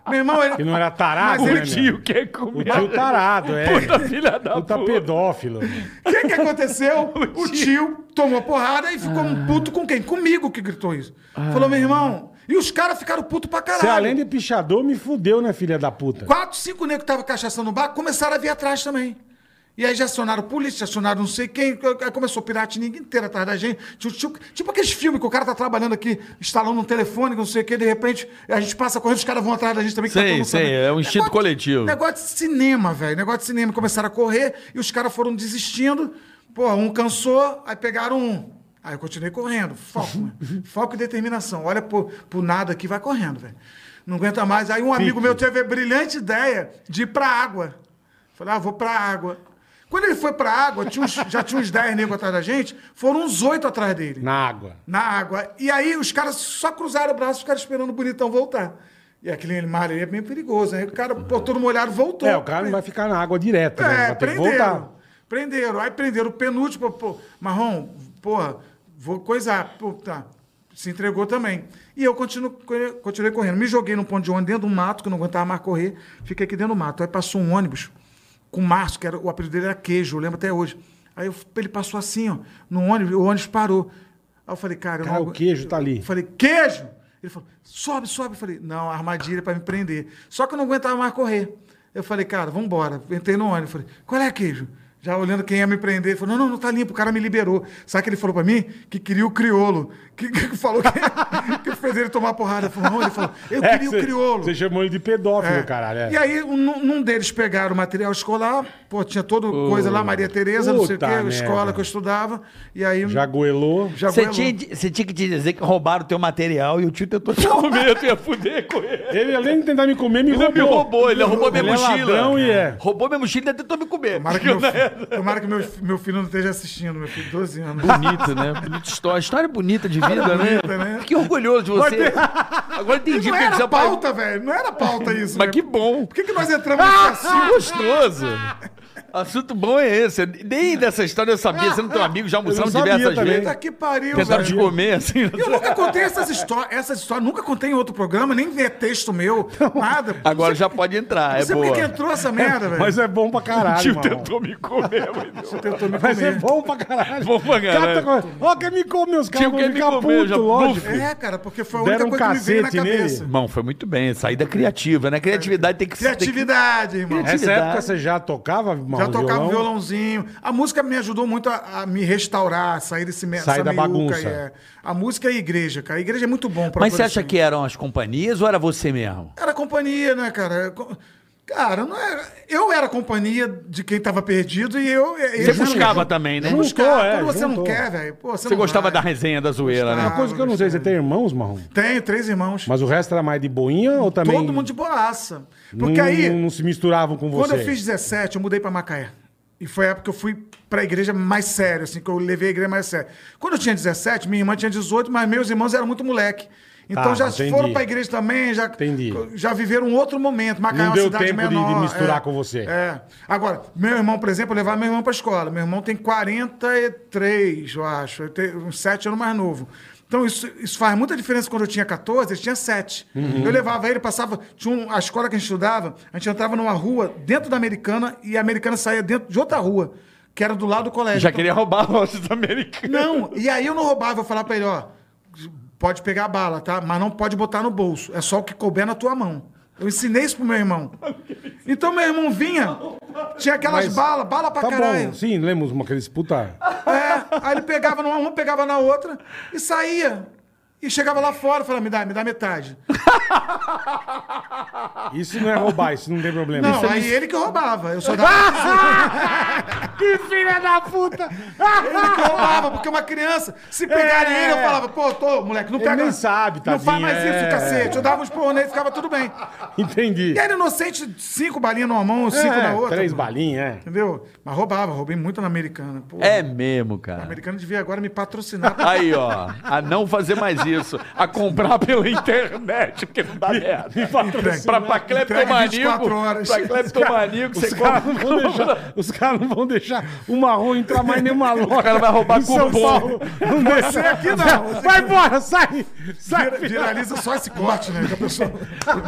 Meu irmão, ele... que não era tarado, Mas ele- né, O tio quer O comer tio tarado, é. Puta filha da Puta puta. pedófilo. O que, que aconteceu? o, tio. tomou porrada e ficou um puto com quem? Comigo que gritou isso. Falou, meu irmão. E os caras ficaram putos pra caralho. Você, além de pichador, me fudeu, né, filha da puta? Quatro, cinco negros que estavam cachaçando no bar começaram a vir atrás também. E aí já acionaram polícia, já acionaram não sei quem, aí começou a piratininga inteira atrás da gente. Tipo, tipo, tipo aqueles filmes que o cara tá trabalhando aqui, instalando um telefone, não sei o quê, de repente a gente passa correndo, os caras vão atrás da gente também. que tá Sei, sei, sabendo. é um instinto Negócio- coletivo. Negócio de cinema, velho. Negócio de cinema. Começaram a correr e os caras foram desistindo. Pô, um cansou, aí pegaram um. Aí eu continuei correndo. Foco. Foco e determinação. Olha pro, pro nada aqui, vai correndo, velho. Não aguenta mais. Aí um amigo meu teve a brilhante ideia de ir pra água. Falei, ah, vou pra água. Quando ele foi pra água, tinha uns- já tinha uns 10 negros atrás da gente, foram uns oito atrás dele. Na água. Na água. E aí os caras só cruzaram o braço e ficaram esperando o bonitão voltar. E aquele mar ali é bem perigoso. Aí o cara, pô, todo molhado, voltou. É, o cara não vai ficar na água direto, né? É, Vai ter que voltar. Prenderam. Aí prenderam o penúltimo, pô, Marrom, porra, vou coisar. Pô, tá. Se entregou também. E eu continuo, continuei correndo. Me joguei num ponto de ônibus dentro de um mato, que eu não aguentava mais correr. Fiquei aqui dentro do mato. Aí passou um ônibus com o Márcio, que era, o apelido dele era Queijo, eu lembro até hoje. Aí eu- ele passou assim, ó, no ônibus, o ônibus parou. Aí eu falei, cara, eu Cara, não o queijo tá ali. Eu falei, queijo! Ele falou, sobe, sobe. Eu falei, não, armadilha para me prender. Só que eu não aguentava mais correr. Eu falei, cara, vamos embora. Entrei no ônibus. Falei, qual é, queijo? Já olhando quem ia me prender. Ele falou, não, não, não tá limpo, o cara me liberou. Sabe o que ele falou para mim? Que queria o criolo. Que, que falou que, que fez ele tomar porrada. Ele falou, não, ele falou, eu É, queria cê- o criolo. Você chamou ele de pedófilo, É. caralho. é. E aí, um, num deles pegaram o material escolar, pô, tinha toda coisa lá, Maria Tereza, não sei o quê, escola que eu estudava. E aí. Já goelou. já Você tinha, tinha que te dizer que roubaram o teu material e o tio tentou te comer, tu ia fuder com ele. Ele, além de tentar me comer, me Ele roubou. me roubou, ele roubou minha Ele é mochila. ladrão e é. Roubou minha mochila e tentou me comer. Tomara que, meu, fi- tomara que meu, meu filho não esteja assistindo, meu filho, 12 anos. Bonito, né? Bonita história. História bonita de vida, bonita, né? né? Fiquei orgulhoso de você. Agora entendi Não que era seu pai... pauta, velho. Não era pauta isso. Mas né? que bom. Por que, que nós entramos nesse Que assunto? gostoso. Assunto bom é esse. Nem dessa história eu sabia. Você não tem um amigo, já almoçamos diversas também. vezes. Puta que pariu, Tentaram te velho. comer, assim. Eu nunca contei essas histórias, essas histórias, nunca contei em outro programa, nem ver texto meu, nada. Agora já pode entrar, é Não sei por que boa. que entrou essa merda, velho. Mas é bom pra O caralho, tio mano. tentou me comer, mas tentou me Mas é comer. bom pra caralho. Bom pra caralho. Cara, tá- Ó, quer me comer, os caras Tio vão me ficar comer, puto, já- lógico. É, cara, porque foi a Deram única um coisa que me veio na cacete nele. cabeça. Irmão, foi muito bem. Saída criativa, né? Criatividade tem que ser. Criatividade, irmão. Criatividade. Nessa época você já tocava, Já tocava violão? violãozinho. A música me ajudou muito a, a me restaurar, a sair desse me- Sair essa da bagunça. é. A música e a igreja, cara. A igreja é muito bom pra Mas você acha que eram as companhias ou era você mesmo? Era companhia, né, cara? Co- Cara, não era, eu era a companhia de quem tava perdido e eu. Você buscava também, né? Eu Juntou, buscava. é, Quando você juntou. não quer, velho. Você, Você não gostava vai. da resenha da zoeira, Uma né? coisa que eu não sei, você tem irmãos, Marrom? Tenho três irmãos. Mas o resto era mais de boinha ou também... Todo mundo de boaça. Porque não, aí, Não, não se misturavam com você? quando eu fiz 17, eu mudei pra Macaé. E foi a época que eu fui pra igreja mais sério, assim, que eu levei a igreja mais sério. Quando eu tinha 17, minha irmã tinha 18, mas meus irmãos eram muito moleque. Então Tá, já entendi. foram pra igreja também, já, Entendi. já viveram um outro momento. Macaé Não é uma deu cidade tempo de- de menor. misturar é. com você. É. Agora, meu irmão, por exemplo, eu levava meu irmão pra escola. Meu irmão tem 43, eu acho. Eu tenho uns 7 anos mais novo. Então, isso, isso faz muita diferença quando eu tinha 14, ele tinha 7. Uhum. Eu levava ele, passava. Tinha um- a escola que a gente estudava, a gente entrava numa rua dentro da americana e a americana saía dentro de outra rua, que era do lado do colégio. Já Então- queria roubar os americanos. Não, e aí eu não roubava, eu falava pra ele, ó, pode pegar a bala, tá? Mas não pode botar no bolso. É só o que couber na tua mão. Eu ensinei isso pro meu irmão. Então meu irmão vinha, tinha aquelas Mas- balas, bala pra Tá caralho. bom, sim, lembro uma aqueles puta... É, aí ele pegava numa uma, pegava na outra e saía. E chegava lá fora e falava, me dá, me dá metade. Isso não é roubar, isso não tem problema. Não, Isso é aí ele que roubava. Eu só dava. Que filha da puta! ele que roubava, porque uma criança, se pegarem É. ele, eu falava, pô, tô, moleque, não Ele pega. nem sabe, Não faz tadinho, mais é. isso, cacete. Eu dava uns porrão nele e ficava tudo bem. Entendi. E era inocente, cinco balinhas numa mão, cinco É, na outra. Três balinhas, é. Entendeu? Mas roubava, roubei muito na americana. Pô, É mesmo, O cara. americano devia agora me patrocinar. Aí, ó. A não fazer mais isso. A comprar pela internet, porque não dá merda. Pra, pra cleptomaníaco. 24 horas. Pra cleptomaníaco, você Os caras não compra. vão deixar, os caras não vão deixar o marrom entrar mais nenhuma loja. O cara vai roubar São cupom. Paulo. Não deixa aqui não, você Vai embora, sai! Sai, Vira- viraliza só esse corte, né? Que a pessoa...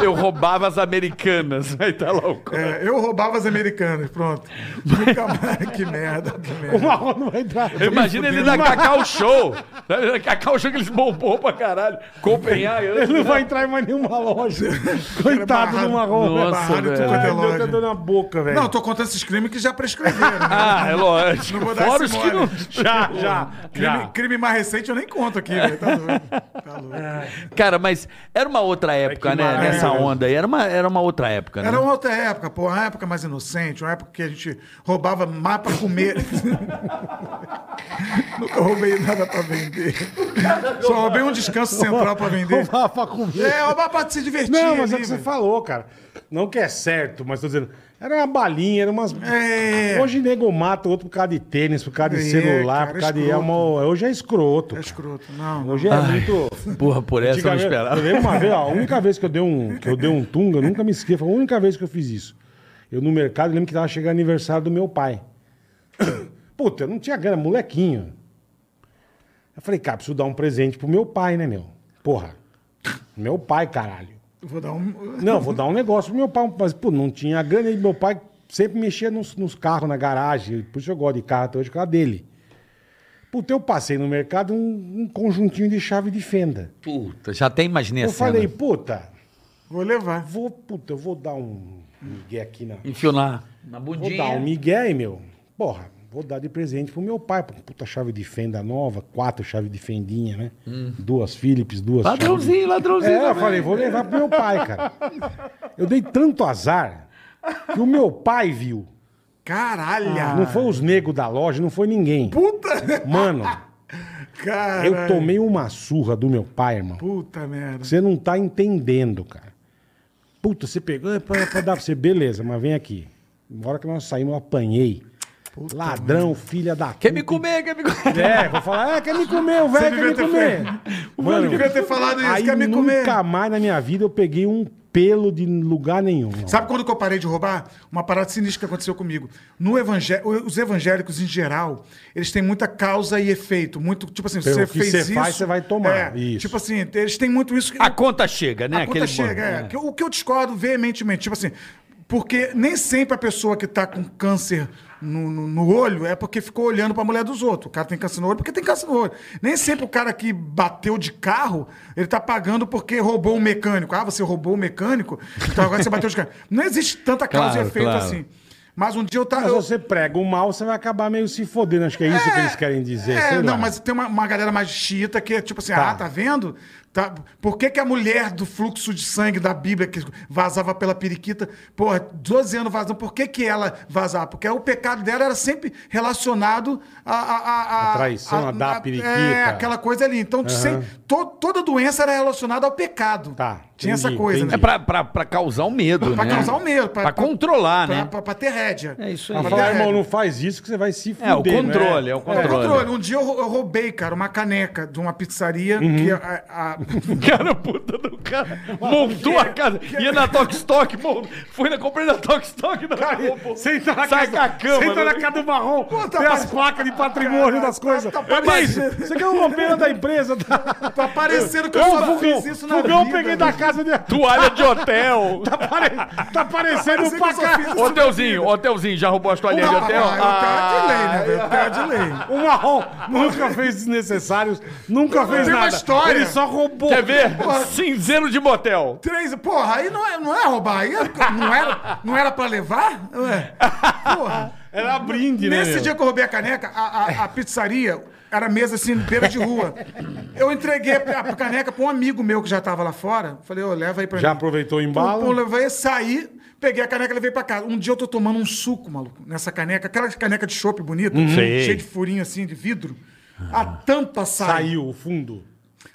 Eu roubava as americanas. Aí tá louco. É, eu roubava as americanas, pronto. Nunca mais. Que merda, que O merda. marrom não vai entrar. Imagina ele na Cacau Show. Na Cacau Show que eles bombou pra caralho. Copenhague. Ele não vai entrar em mais nenhuma loja. Coitado do marrom. Nossa, velho. é na boca, velho. Não, eu tô contando esses crimes que já prescreveram. Né? Ah, é lógico. Não vou dar Fora esse os que não... já, já, Crime, já. crime mais recente eu nem conto aqui, velho. Tá louco. Tá louco. Cara, mas era uma outra época, que né? maravilha. Nessa onda aí. Era uma, era uma outra época, né? Era uma outra época, pô, uma época mais inocente, uma época que a gente roubava mais pra comer. Nunca roubei nada pra vender. Só roubei um descanso central pra vender. Roubar pra comer. É, roubar pra se divertir. Não, mas é o ali, que você velho. falou, cara. Não que é certo, mas tô dizendo. Era uma balinha, era umas. É. Hoje nego mata outro por causa de tênis, por causa de É, celular, cara, por causa de. É escroto. uma... Hoje é escroto. É escroto. Não, não. Hoje é muito. Porra, por essa eu não Antigamente, esperava. Eu lembro uma vez, ó, a única vez que eu dei um, que eu dei um tunga, eu nunca me esqueço, foi a única vez que eu fiz isso. Eu no mercado, eu lembro que tava chegando aniversário do meu pai. Puta, eu não tinha grana, molequinho. Eu falei, cara, preciso dar um presente pro meu pai, né, meu? Porra. Meu pai, caralho. Vou dar um. Não, vou dar um negócio pro meu pai, mas, pô, não tinha grana e meu pai sempre mexia nos, nos carros na garagem, por isso eu gosto de carro até hoje, por causa dele. Puta, eu passei no mercado um, um conjuntinho de chave de fenda. Puta, já até imaginei Eu falei, puta, Vou levar. vou, puta, eu vou dar um migué aqui na. Enfiou na, na Vou bundinha. dar um migué aí, meu. Porra, vou dar de presente pro meu pai. Puta chave de fenda nova, quatro chaves de fendinha, né? Duas Philips, duas chaves Ladrãozinho, ladrãozinho. É, eu falei, vou levar pro meu pai, cara. Eu dei tanto azar que o meu pai viu. Caralho! Não foi os negros da loja, não foi ninguém. Puta! Mano, Cara! eu tomei uma surra do meu pai, irmão. Puta merda. Você não tá entendendo, cara. Puta, você pegou é pra, pra dar pra você, beleza, mas vem aqui. Na hora que nós saímos, eu apanhei. Ladrão, filha da Quer me puta. comer, quer me comer. É, vou falar, é, quer me comer, o velho quer me ter comer. O Mano, devia ter falado isso, aí quer me nunca comer. mais na minha vida eu peguei um pelo de lugar nenhum. não. Sabe quando que eu parei de roubar? Uma parada sinistra que aconteceu comigo. No evangé os evangélicos, em geral, eles têm muita causa e efeito. Muito, tipo assim, Pelo você que fez você isso... faz, você vai tomar. É, Isso. Tipo assim, eles têm muito isso... Que A conta chega, né? a conta chega, é. Que- O que eu discordo veementemente, tipo assim, porque nem sempre a pessoa que tá com câncer no, no- no olho é porque ficou olhando pra mulher dos outros. O cara tem câncer no olho porque tem câncer no olho. Nem sempre o cara que bateu de carro, ele tá pagando porque roubou um mecânico. Ah, você roubou o mecânico, então agora você bateu de carro. Não existe tanta causa Claro, e efeito claro. assim. Mas um dia eu tava. Mas você prega o mal, você vai acabar meio se fodendo. Acho que é isso que eles querem dizer. É, sei não, lá. mas tem uma, uma galera mais xiita que é tipo assim, Tá. ah, tá vendo? Tá? Por que, que a mulher do fluxo de sangue da Bíblia, que vazava pela periquita, porra, 12 anos vazando, por que, que ela vazava? Porque o pecado dela era sempre relacionado a. A, a, A traição, a dar a periquita. É, aquela coisa ali. Então, sem- to- toda doença era relacionada ao pecado. Tá, Tinha entendi, essa coisa. entendi. É pra, pra, pra causar o medo, Pra né? causar o medo. Pra, controlar, pra, né? Pra, pra ter rédea. É isso Pra aí. Pra falar, irmão, não faz isso que você vai se fuder. É, o não controle, é o É, controle. controle. Um dia eu rou- eu roubei, cara, uma caneca de uma pizzaria Uhum. que a- a- Cara, puta do cara. Montou a casa. Ia na Tok Stock, mont- foi na comprei na Tok Stock. Não, roubou. Senta na Sai casa, com a cama, senta na né? casa do marrom, tá tem as placas de patrimônio das coisas. tá Que isso? parecendo- Você quer uma pena da empresa? Tá, tá parecendo que eu Ô, só Fugão, fiz isso na Fugão, vida. peguei da velho. Casa de... Toalha de hotel. Tá, pare... tá parecendo um parecendo que eu só paca... fiz isso Hotelzinho, hotelzinho, já roubou as toalhinhas de Ah, hotel? ah, hotel é de lei, né, velho? Hotel é de lei. O marrom nunca fez desnecessários, nunca fez Tem uma nada. história. Ele só roubou. Quer ver? Cinzeiro de motel. Três, porra, aí não é, não é roubar, aí é- não era, não era pra levar? Ué, porra. Era brinde, né? Nesse dia que eu roubei a caneca, a, a- a pizzaria era mesa assim, beira de rua. Eu entreguei a, caneca pra um amigo meu que já tava lá fora. Falei, ô, leva aí pra Já mim. aproveitou o Pô, embalo? levei, saí, peguei a caneca e levei pra casa. Um dia eu tô tomando um suco, maluco, nessa caneca, aquela caneca de chopp bonita, Uhum. Cheia de furinho assim, de vidro. A tampa saiu. Saiu o fundo.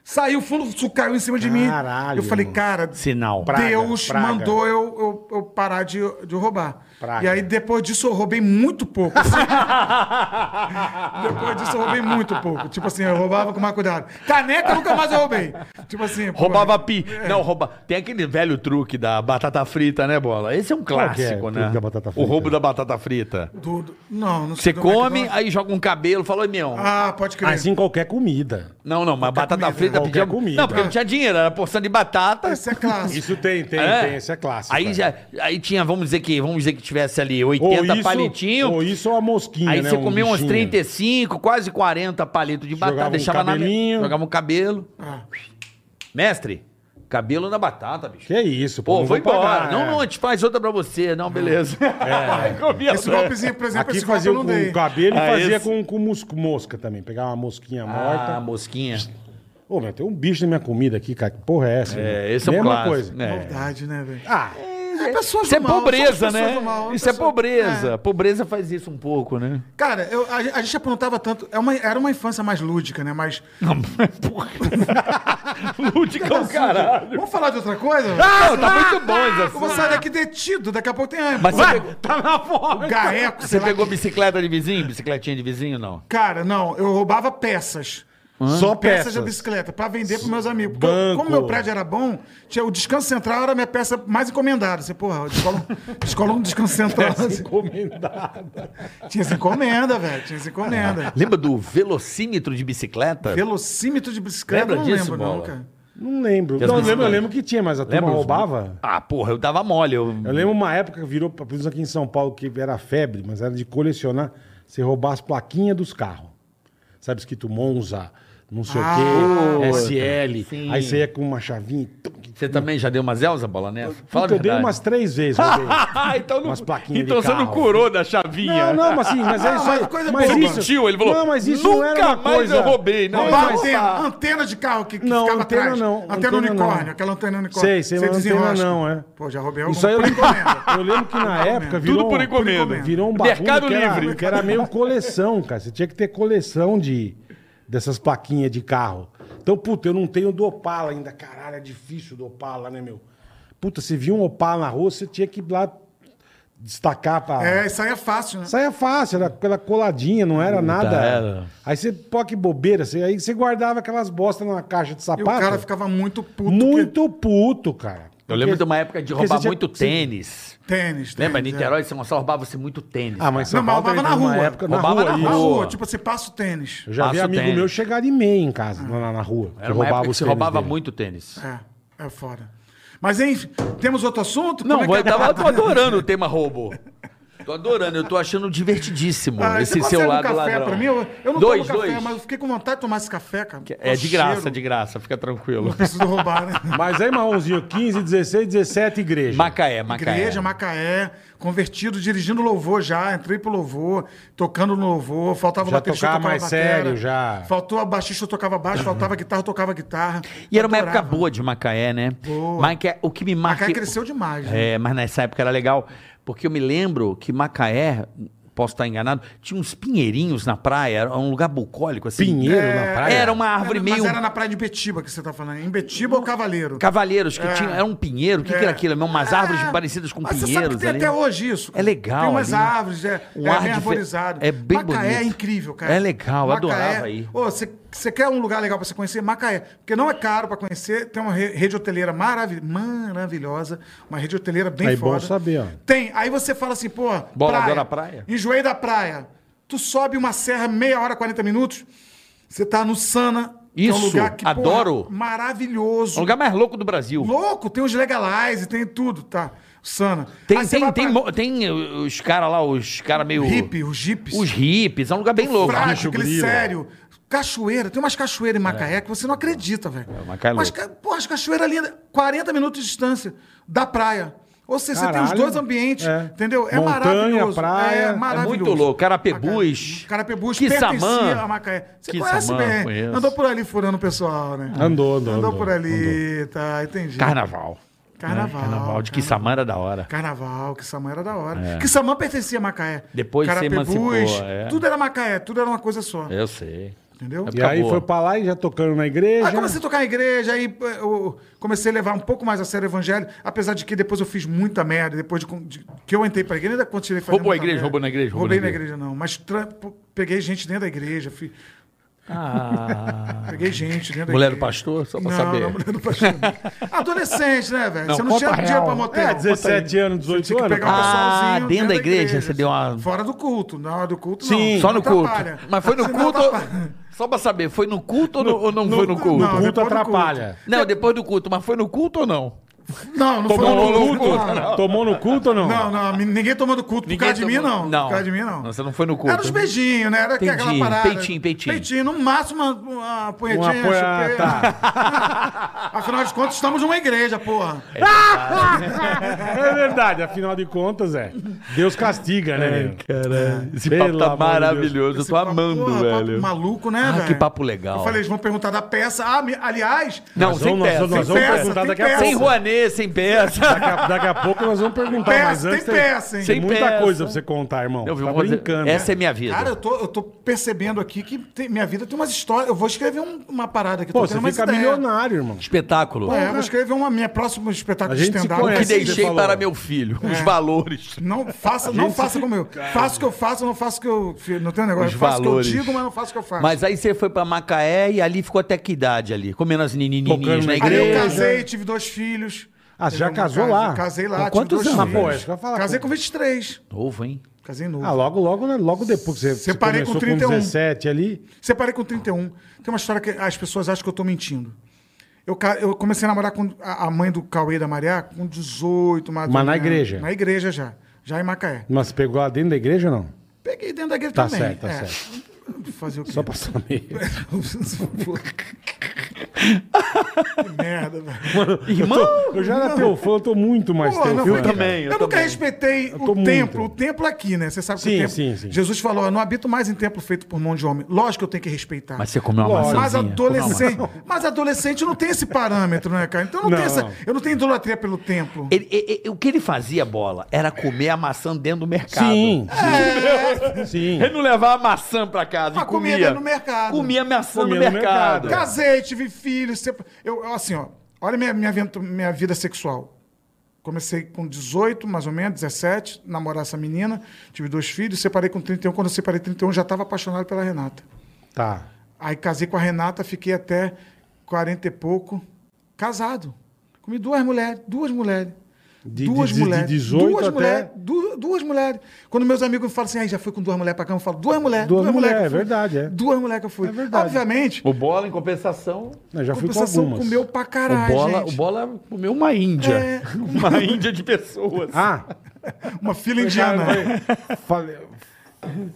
Saiu, o fundo do suco caiu em cima de mim. Caralho, Eu falei, cara, Sinal. Praga, Deus praga. mandou eu, eu, eu parar de, de roubar. Praga. E aí, depois disso, eu roubei muito pouco. assim. depois disso, eu roubei muito pouco. Tipo assim, eu roubava com mais cuidado. Caneca, nunca mais eu roubei. Tipo assim, pô, Roubava pi. Não, rouba. Tem aquele velho truque da batata frita, né, Bola? Esse é um é clássico, o né? truque da batata O roubo da batata frita. do- do- não, não Você sei do come, McDonald's. aí joga um cabelo, falou, meu. Ah, pode crer. Assim qualquer comida. Não, não, mas batata comida, frita qualquer pedia. comida. Não, porque não tinha dinheiro, era porção de batata. Esse é clássico. Isso tem, tem, É. tem. Esse é clássico. Aí cara. já, aí tinha, vamos dizer que, vamos dizer que tivesse ali Ou 80 isso, palitinhos. Ou isso ou a mosquinha, Aí né? você um comia uns bichinho. 35, quase 40 palitos de batata, Jogava um deixava na cabelinho. jogava um cabelo. Ah. Mestre, cabelo na batata, bicho. Que isso, pô. Pô, foi vou embora. pagar, não, é. não, a gente faz outra pra você. Não, beleza. É. Comia Esse golpezinho, por exemplo, Aqui esse golpe fazia eu com dei. o cabelo e Ah, fazia esse? com, com mosca também. Pegava uma mosquinha Ah, morta. mosquinha. Ô, meu, tem um bicho na minha comida aqui, cara. Que porra é essa? É, meu? esse é um Mesma clássico. coisa. É. Maldade, né, velho? Ah, É, pessoas Isso é mal, pobreza, né? mal, Isso é pobreza. É. Pobreza faz isso um pouco, né? Cara, eu- a, a gente aprontava tanto. É uma- era uma infância mais lúdica, né? Mas. Não, mas porra. Lúdica é o caralho. Vamos falar de outra coisa? velho? Não, tá muito bom Eu isso vou sair daqui detido, daqui a pouco tem. Mas você Vai, pegou, tá na fome. Gaeco, você pegou que- bicicleta de vizinho? Bicicletinha de vizinho, não? Cara, não, eu roubava peças. Só Peças peças. de bicicleta, pra vender pros meus amigos. Porque eu- como meu prédio era bom, tinha, o descanso central era a minha peça mais encomendada. Você, porra, escola, escola um descanso central. Encomendada. tinha essa encomenda, velho. Tinha essa encomenda. Lembra do velocímetro de bicicleta? Velocímetro de bicicleta, Lembra não disso, lembro, não, Bola? cara. Não lembro. Não, lembro, eu lembro que tinha, mas a turma Lembra os- roubava. Ah, porra, eu dava mole. Eu... Eu lembro uma época que virou, pelo menos aqui em São Paulo, que era febre, mas era de colecionar. Você roubar as plaquinhas dos carros. Sabe, escrito Monza, não sei Ah, o quê, SL. sim. Aí você ia com uma chavinha. Você também já deu umas Elza, bola nessa? Fala Puta, a eu dei umas três vezes. roubei. então não, Umas plaquinhas então de você não carro. curou da chavinha. Não, não, mas assim, mas é Não, isso mas aí. coisa mas isso, Mentiu, ele falou, Não, mas isso não era "Nunca uma mais coisa... eu roubei, não, mas- antena, antena de carro que, que Não, ficava antena atrás. não, Antena, antena unicórnio, não. aquela antena unicórnio. Sei, sei, Você mas antena não, é. Pô, já roubei alguma Isso aí eu por lembro, encomenda. eu lembro que na época virou, Tudo por encomenda. virou um bagulho Mercado Livre. que era meio coleção, cara. Você tinha que ter coleção de dessas plaquinhas de carro. Então, puta, eu não tenho do Opala ainda. Caralho, é difícil do Opala, né, meu? Puta, você viu um Opala na rua, você tinha que ir lá destacar pra... É, isso aí é fácil, né? Saia fácil, era aquela coladinha, não era nada. era. Aí você, pô, que bobeira. Você, aí você guardava aquelas bostas numa caixa de E sapato. o cara ficava muito puto. muito puto, cara. Eu lembro de uma época de porque roubar tinha- muito você- tênis. que- Tênis, Lembra? Em tênis, Niterói, São Gonçalo roubava-se muito tênis. Ah, mas. São Não, Paulo roubava na rua. época na Roubava rua. na É. Rua. rua, tipo, você passa o tênis. Eu já vi Passa o amigo tênis. meu chegar de meia em casa, na, na rua. Era uma época que os se tênis roubava dele. muito tênis. É, é foda. Mas enfim, temos outro assunto? Não, é eu que é? tava tô adorando o tema roubo. Tô adorando, eu tô achando divertidíssimo Ah, esse você seu consegue um lado café ladrão. pra mim? Eu, eu não dois, tomo café, dois. mas eu fiquei com vontade de tomar esse café, cara. É O de graça, cheiro. de graça, fica tranquilo. Não preciso roubar, né? Mas aí, Marronzinho, 15, 16, 17 igreja. Macaé, Macaé. Igreja, Macaé, convertido, dirigindo louvor já, entrei pro louvor, tocando no louvor, faltava Já o baterista, tocava tocava mais batera. sério, já. Faltou a baixista, eu tocava baixo, faltava guitarra, eu tocava guitarra. E era uma Adorava. época boa de Macaé, né? Boa. Macaé, o que me marca. Macaé cresceu demais, né? É, mas nessa época era legal, porque eu me lembro que Macaé, posso estar enganado, tinha uns pinheirinhos na praia, era um lugar bucólico assim. Pinheiro na praia? Era uma árvore Era- meio. Mas era na praia de Betiba que você tá falando. Em Betiba ou Cavaleiro? Cavaleiros, que É. tinha. Era um pinheiro, o que, que É. era aquilo? Umas árvores É, parecidas com mas Você sabe pinheiros que tem ali. até hoje isso. É legal Tem umas ali. árvores, é, Um é ar bem arborizado. é bem Macaé é bonito. incrível, cara. É legal, eu adorava ir. Ô, Você você quer um lugar legal pra você conhecer? Macaé. Porque não é caro pra conhecer. Tem uma re- rede hoteleira maravi- maravilhosa. Uma rede hoteleira bem Aí, foda. bom saber, ó. Tem. Aí você fala assim, pô, Bola praia, adora praia? Enjoei da praia. Tu sobe uma serra meia hora, 40 minutos. Você tá no Sana. que é um Isso, lugar que, porra, adoro. maravilhoso. O lugar mais louco do Brasil. Louco, tem os legalize, tem tudo, tá? Sana. Tem, Aí tem, tem, pra- tem os caras lá, os caras meio. Hippie, os jipes. Os hippies, é um lugar bem louco. Frágil, bicho grilo. Cachoeira, tem umas cachoeiras em Macaé que você não acredita, velho. É, é Mas, pô, as cachoeiras ali, 40 minutos de distância da praia. Ou seja, você tem os Caralho. dois ambientes, É. entendeu? É Montanha, maravilhoso. praia. É É maravilhoso. muito louco. Carapebus. Carapebus pertencia a Macaé. Você conhece bem. conheço. Andou por ali furando o pessoal, né? Andou, andou, Andou andou, por ali, tá, entendi. Carnaval. Carnaval. É, carnaval de. Quissamã era da hora. Carnaval, Quissamã era da hora. Quissamã pertencia a Macaé. Depois você Carapebus, emancipou, é. Tudo era Macaé, tudo era uma coisa só. Eu sei. Entendeu? E aí foi pra lá e já tocando na igreja. Aí comecei a tocar na igreja, aí eu comecei a levar um pouco mais a sério o evangelho, apesar de que depois eu fiz muita merda, depois de, de- que eu entrei pra igreja, ainda continuei fazendo Roubou a igreja, merda. roubou na igreja, roubou Roubei na na igreja, não, mas peguei gente dentro da igreja, fui- Ah. peguei gente dentro da Mulher do igreja. pastor, só pra não, saber. Não, mulher do pastor. Adolescente, né, velho? Você não tinha real. dinheiro pra motel. É, 17 anos, 18 Tinha que anos. pegar um Ah, pessoalzinho dentro da igreja, você deu uma- Fora do culto. Na hora do culto, Sim. não. Só no culto. Mas foi no Senão culto. atrapalha. Só pra saber, foi no culto ou, no- ou não foi no culto? não, O culto depois do atrapalha. Não, depois do culto, mas foi no culto ou não? Não, não foi Tomou no culto. culto? Não, Tomou no culto ou não? Não, não, ninguém tomando culto por causa de mim, tomou- não. Não. Por causa de mim, não. Você não foi no culto. Era os beijinhos, né? Era Entendi. aquela parada. Peitinho, peitinho. Peitinho, no máximo uma, uma punhetinha, Uma punha- chupei. tá. Afinal de contas, estamos numa igreja, porra. É verdade, afinal de contas, é. Deus castiga, né? Cara, esse papo tá maravilhoso. Eu Esse tô papo, amando, porra, papo velho. maluco, né, Ah, velho? que papo legal. Eu falei, eles vão perguntar da peça. Ah, aliás, Não, Nós sem peça. nós Sem vamos peça, perguntar daqui a pouco. Sem Rouanet, sem peça. Daqui a, daqui a pouco nós vamos perguntar, Peça, mas antes tem peça, hein? tem muita peça. coisa pra você contar, irmão. Eu vi, tá brincando. Essa é minha vida. cara, eu tô, eu tô percebendo aqui que tem- minha vida tem umas histórias. Eu vou escrever um- uma parada aqui. Pô, tô você fica ideias. milionário, irmão. Espetáculo. É, eu vou escrever uma minha próxima espetáculo A de gente se stand-up. O que deixei falou. para meu filho. Os valores. Não faça, não faça como eu. Faço o que eu faço, não faço o que eu. Não tem um negócio. Os Eu faço o valores. que eu digo, mas não faço o que eu faço. Mas aí você foi pra Macaé e ali ficou até que idade ali? Comendo as Tocando nininhas na na Aí eu igreja. casei, tive dois filhos. Ah, você já casou Casei- lá? Casei lá, Com quantos dois anos? Ah, pô, filhos. acho que eu ia falar. Casei com 23. Novo, hein? Casei novo. Ah, logo, logo, né? logo depois que você, você Separei com começou 31. 17 ali. Separei com 31. Tem uma história que as pessoas acham que eu tô mentindo. Eu, ca- eu comecei a namorar com a a mãe do Cauê da Maria com 18, mais ou Mas na menos. igreja? Na igreja já. Já em Macaé. Mas você pegou lá dentro da igreja ou não? Peguei dentro da igreja Tá também. certo, tá é. certo. Fazer o quê? Só pra saber. que merda, velho. Irmão! Eu já era teu fã, eu tô muito mais Pô, teu não, fã. eu também. Eu, nunca também. respeitei tô o muito. templo. O templo aqui, né? Você sabe que Sim, o templo... sim, sim. Jesus falou, eu não habito mais em templo feito por mão de homem. Lógico que eu tenho que respeitar. Mas você comeu uma Lógico. Mas adolescente, maçã. mas adolescente não tem esse parâmetro, né, cara? Então eu não, Não, tenho essa, eu não tenho idolatria pelo templo. Ele- ele- ele- o que ele fazia, bola, era comer a maçã dentro do mercado. Sim, sim. sim. Ele não levava a maçã pra casa Ah, e comia do mercado. Comia maçã Comia no no mercado. mercado. Casei, tive filhos. Eu, eu, assim, ó, olha minha, minha, minha vida sexual. Comecei com 18, mais ou menos, 17, namorar essa menina. Tive dois filhos, separei com 31. Quando eu separei 31, já estava apaixonado pela Renata. Tá. Aí casei com a Renata, fiquei até 40 e pouco, casado. Comi duas mulheres, duas mulheres. De- duas de- de mulheres. 18 duas até- mulheres. Du, duas mulheres. Quando meus amigos me falam assim, aí já fui com duas mulheres pra cama, eu falo, duas mulheres. Duas mulheres, mulheres eu é verdade, é. Duas mulheres que eu fui. É verdade. Obviamente, O bola, em compensação. Eu já fui com compensação algumas. comeu pra O caralho, bola, gente. o bola comeu uma índia. É. Uma índia de pessoas. Ah, Uma fila indiana. Falei,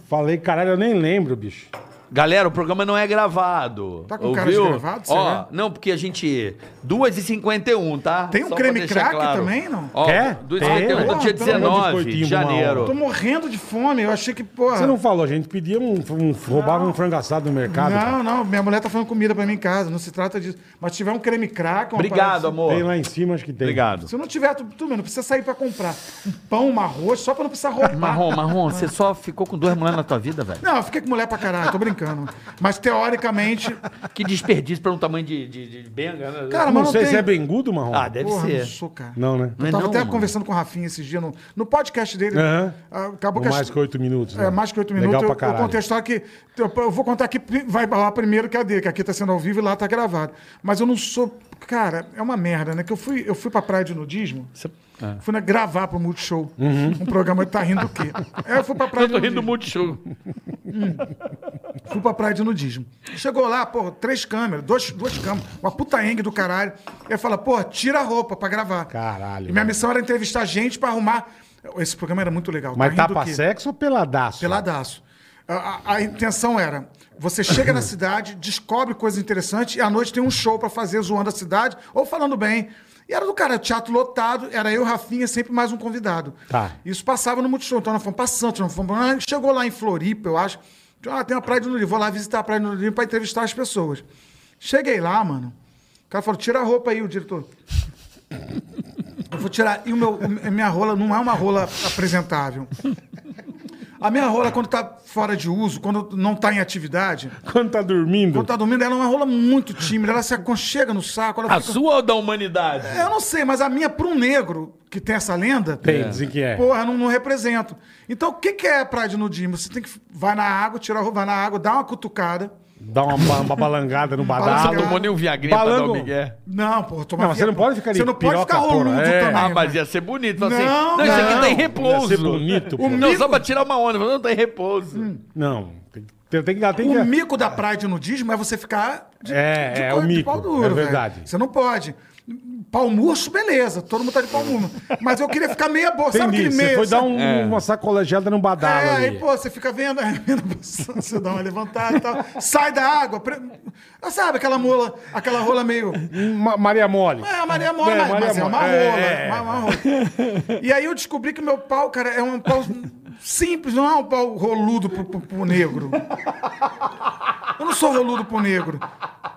falei, caralho, eu nem lembro, bicho. Galera, o programa não é gravado. Tá com cara de gravado, Ó, será? não, porque a gente... 2h51, tá? Tem um Só creme deixar crack também, não? Ó, Quer? 2h51 Tem. do dia Pô, pelo amor de 19 de coitinho, janeiro. Tô morrendo de fome. Eu achei que, porra. Você não falou, a gente pedia um, um roubava um frango assado no mercado. cara. Não, não, minha mulher tá fazendo comida pra mim em casa, não se trata disso. Mas se tiver um creme crack, uma Obrigado, assim- amor. Tem lá em cima, acho que tem. Obrigado. Se não tiver, tu, tu não precisa sair pra comprar. Um pão, um arroz, só pra não precisar roubar. Marrom, Marrom, você só ficou com duas mulheres na tua vida, velho? Não, eu fiquei com mulher pra caralho, tô brincando. Mas teoricamente. Que desperdício pra um tamanho de, de, de benga, né? Cara, Não mas não sei tem. se é bengudo, Marrom. Ah, deve Porra, ser. não sou, cara. Não, né? Não é Eu tava não, até mano. conversando com o Rafinha esses dias no, no podcast dele. Ah, Acabou que a- mais que oito minutos. né? É, mais que oito Legal minutos. pra Eu, eu caralho. contei a história que. Eu, eu vou contar aqui, vai lá primeiro que a dele, que aqui tá sendo ao vivo e lá tá gravado. Mas eu não sou. Cara, é uma merda, né? Que eu fui, eu fui pra praia de nudismo. Você- é. Fui gravar pro Multishow. Uhum. Um programa tá rindo do quê? É, eu fui pra praia Eu de tô rindo do nudismo. Multishow. Fui pra praia de nudismo. Chegou lá, pô, três câmeras, dois, duas câmeras, uma puta engue do caralho. Aí fala, pô, tira a roupa pra gravar. Caralho, E minha missão era entrevistar gente pra arrumar. Esse programa era muito legal. Mas tá tapa sexo ou peladaço? Peladaço. A, a- intenção era: você chega na cidade, descobre coisas interessantes e à noite tem um show pra fazer zoando a cidade ou falando bem. E era do cara, teatro lotado, era eu, Rafinha, sempre mais um convidado. Tá. Isso passava no Multishow. Então nós fomos pra Santos, nós fomos pra... Chegou lá em Floripa, eu acho. Ah, tem uma praia de Nudismo. Vou lá visitar a praia de Nudismo pra entrevistar as pessoas. Cheguei lá, mano. O cara falou: tira a roupa aí, o diretor. Eu vou tirar. E o meu, a minha rola não é uma rola apresentável. A minha rola, quando tá fora de uso, quando não tá em atividade, Quando tá dormindo. quando tá dormindo, ela é uma rola muito tímida. Ela se aconchega no saco. Ela A fica- sua ou da humanidade? Eu não sei, mas a minha, para um negro que tem essa lenda, Tem, dizem que é. porra, não, não represento. Então, o que, que é a praia de nudismo? Você tem que. Vai na água, tira a roupa, vai na água, dá uma cutucada. Dá uma, ba- uma balangada no badalo. Tomou nem um Viagrinha pra dar Balango. o Miguel? Não, porra, toma Não, mas você não pode ficar de Você não pode piroca, ficar porra. roludo É. também. Ah, mas né? ia ser bonito. Não, assim, não, isso aqui não. tem Ia repouso. ser bonito, pô. Não, só pra tirar uma onda. Não tem repouso. Não. Tem, tem, tem, que- tem O que... mico da praia de nudismo é você ficar de, É, é, co- o mico, é verdade. Você não pode. Pau murcho, beleza. Todo mundo tá de pau murcho. Mas eu queria ficar meia boa. Sabe aquele Você meia? foi dar um- uma sacolejada no badalo É, ali. aí, pô, você fica vendo, pessoa, você dá uma levantada e tal. Sai da água. pre- Ah, Sabe aquela mola, aquela rola meio. Ma- Maria Mole. É, a Maria Mole, É, mas, Maria mas é uma rola. Mole. É, é. uma- uma rola. E aí eu descobri que meu pau, cara, é um pau simples, não é um pau roludo pro, pro- pro negro. Eu não sou roludo pro negro.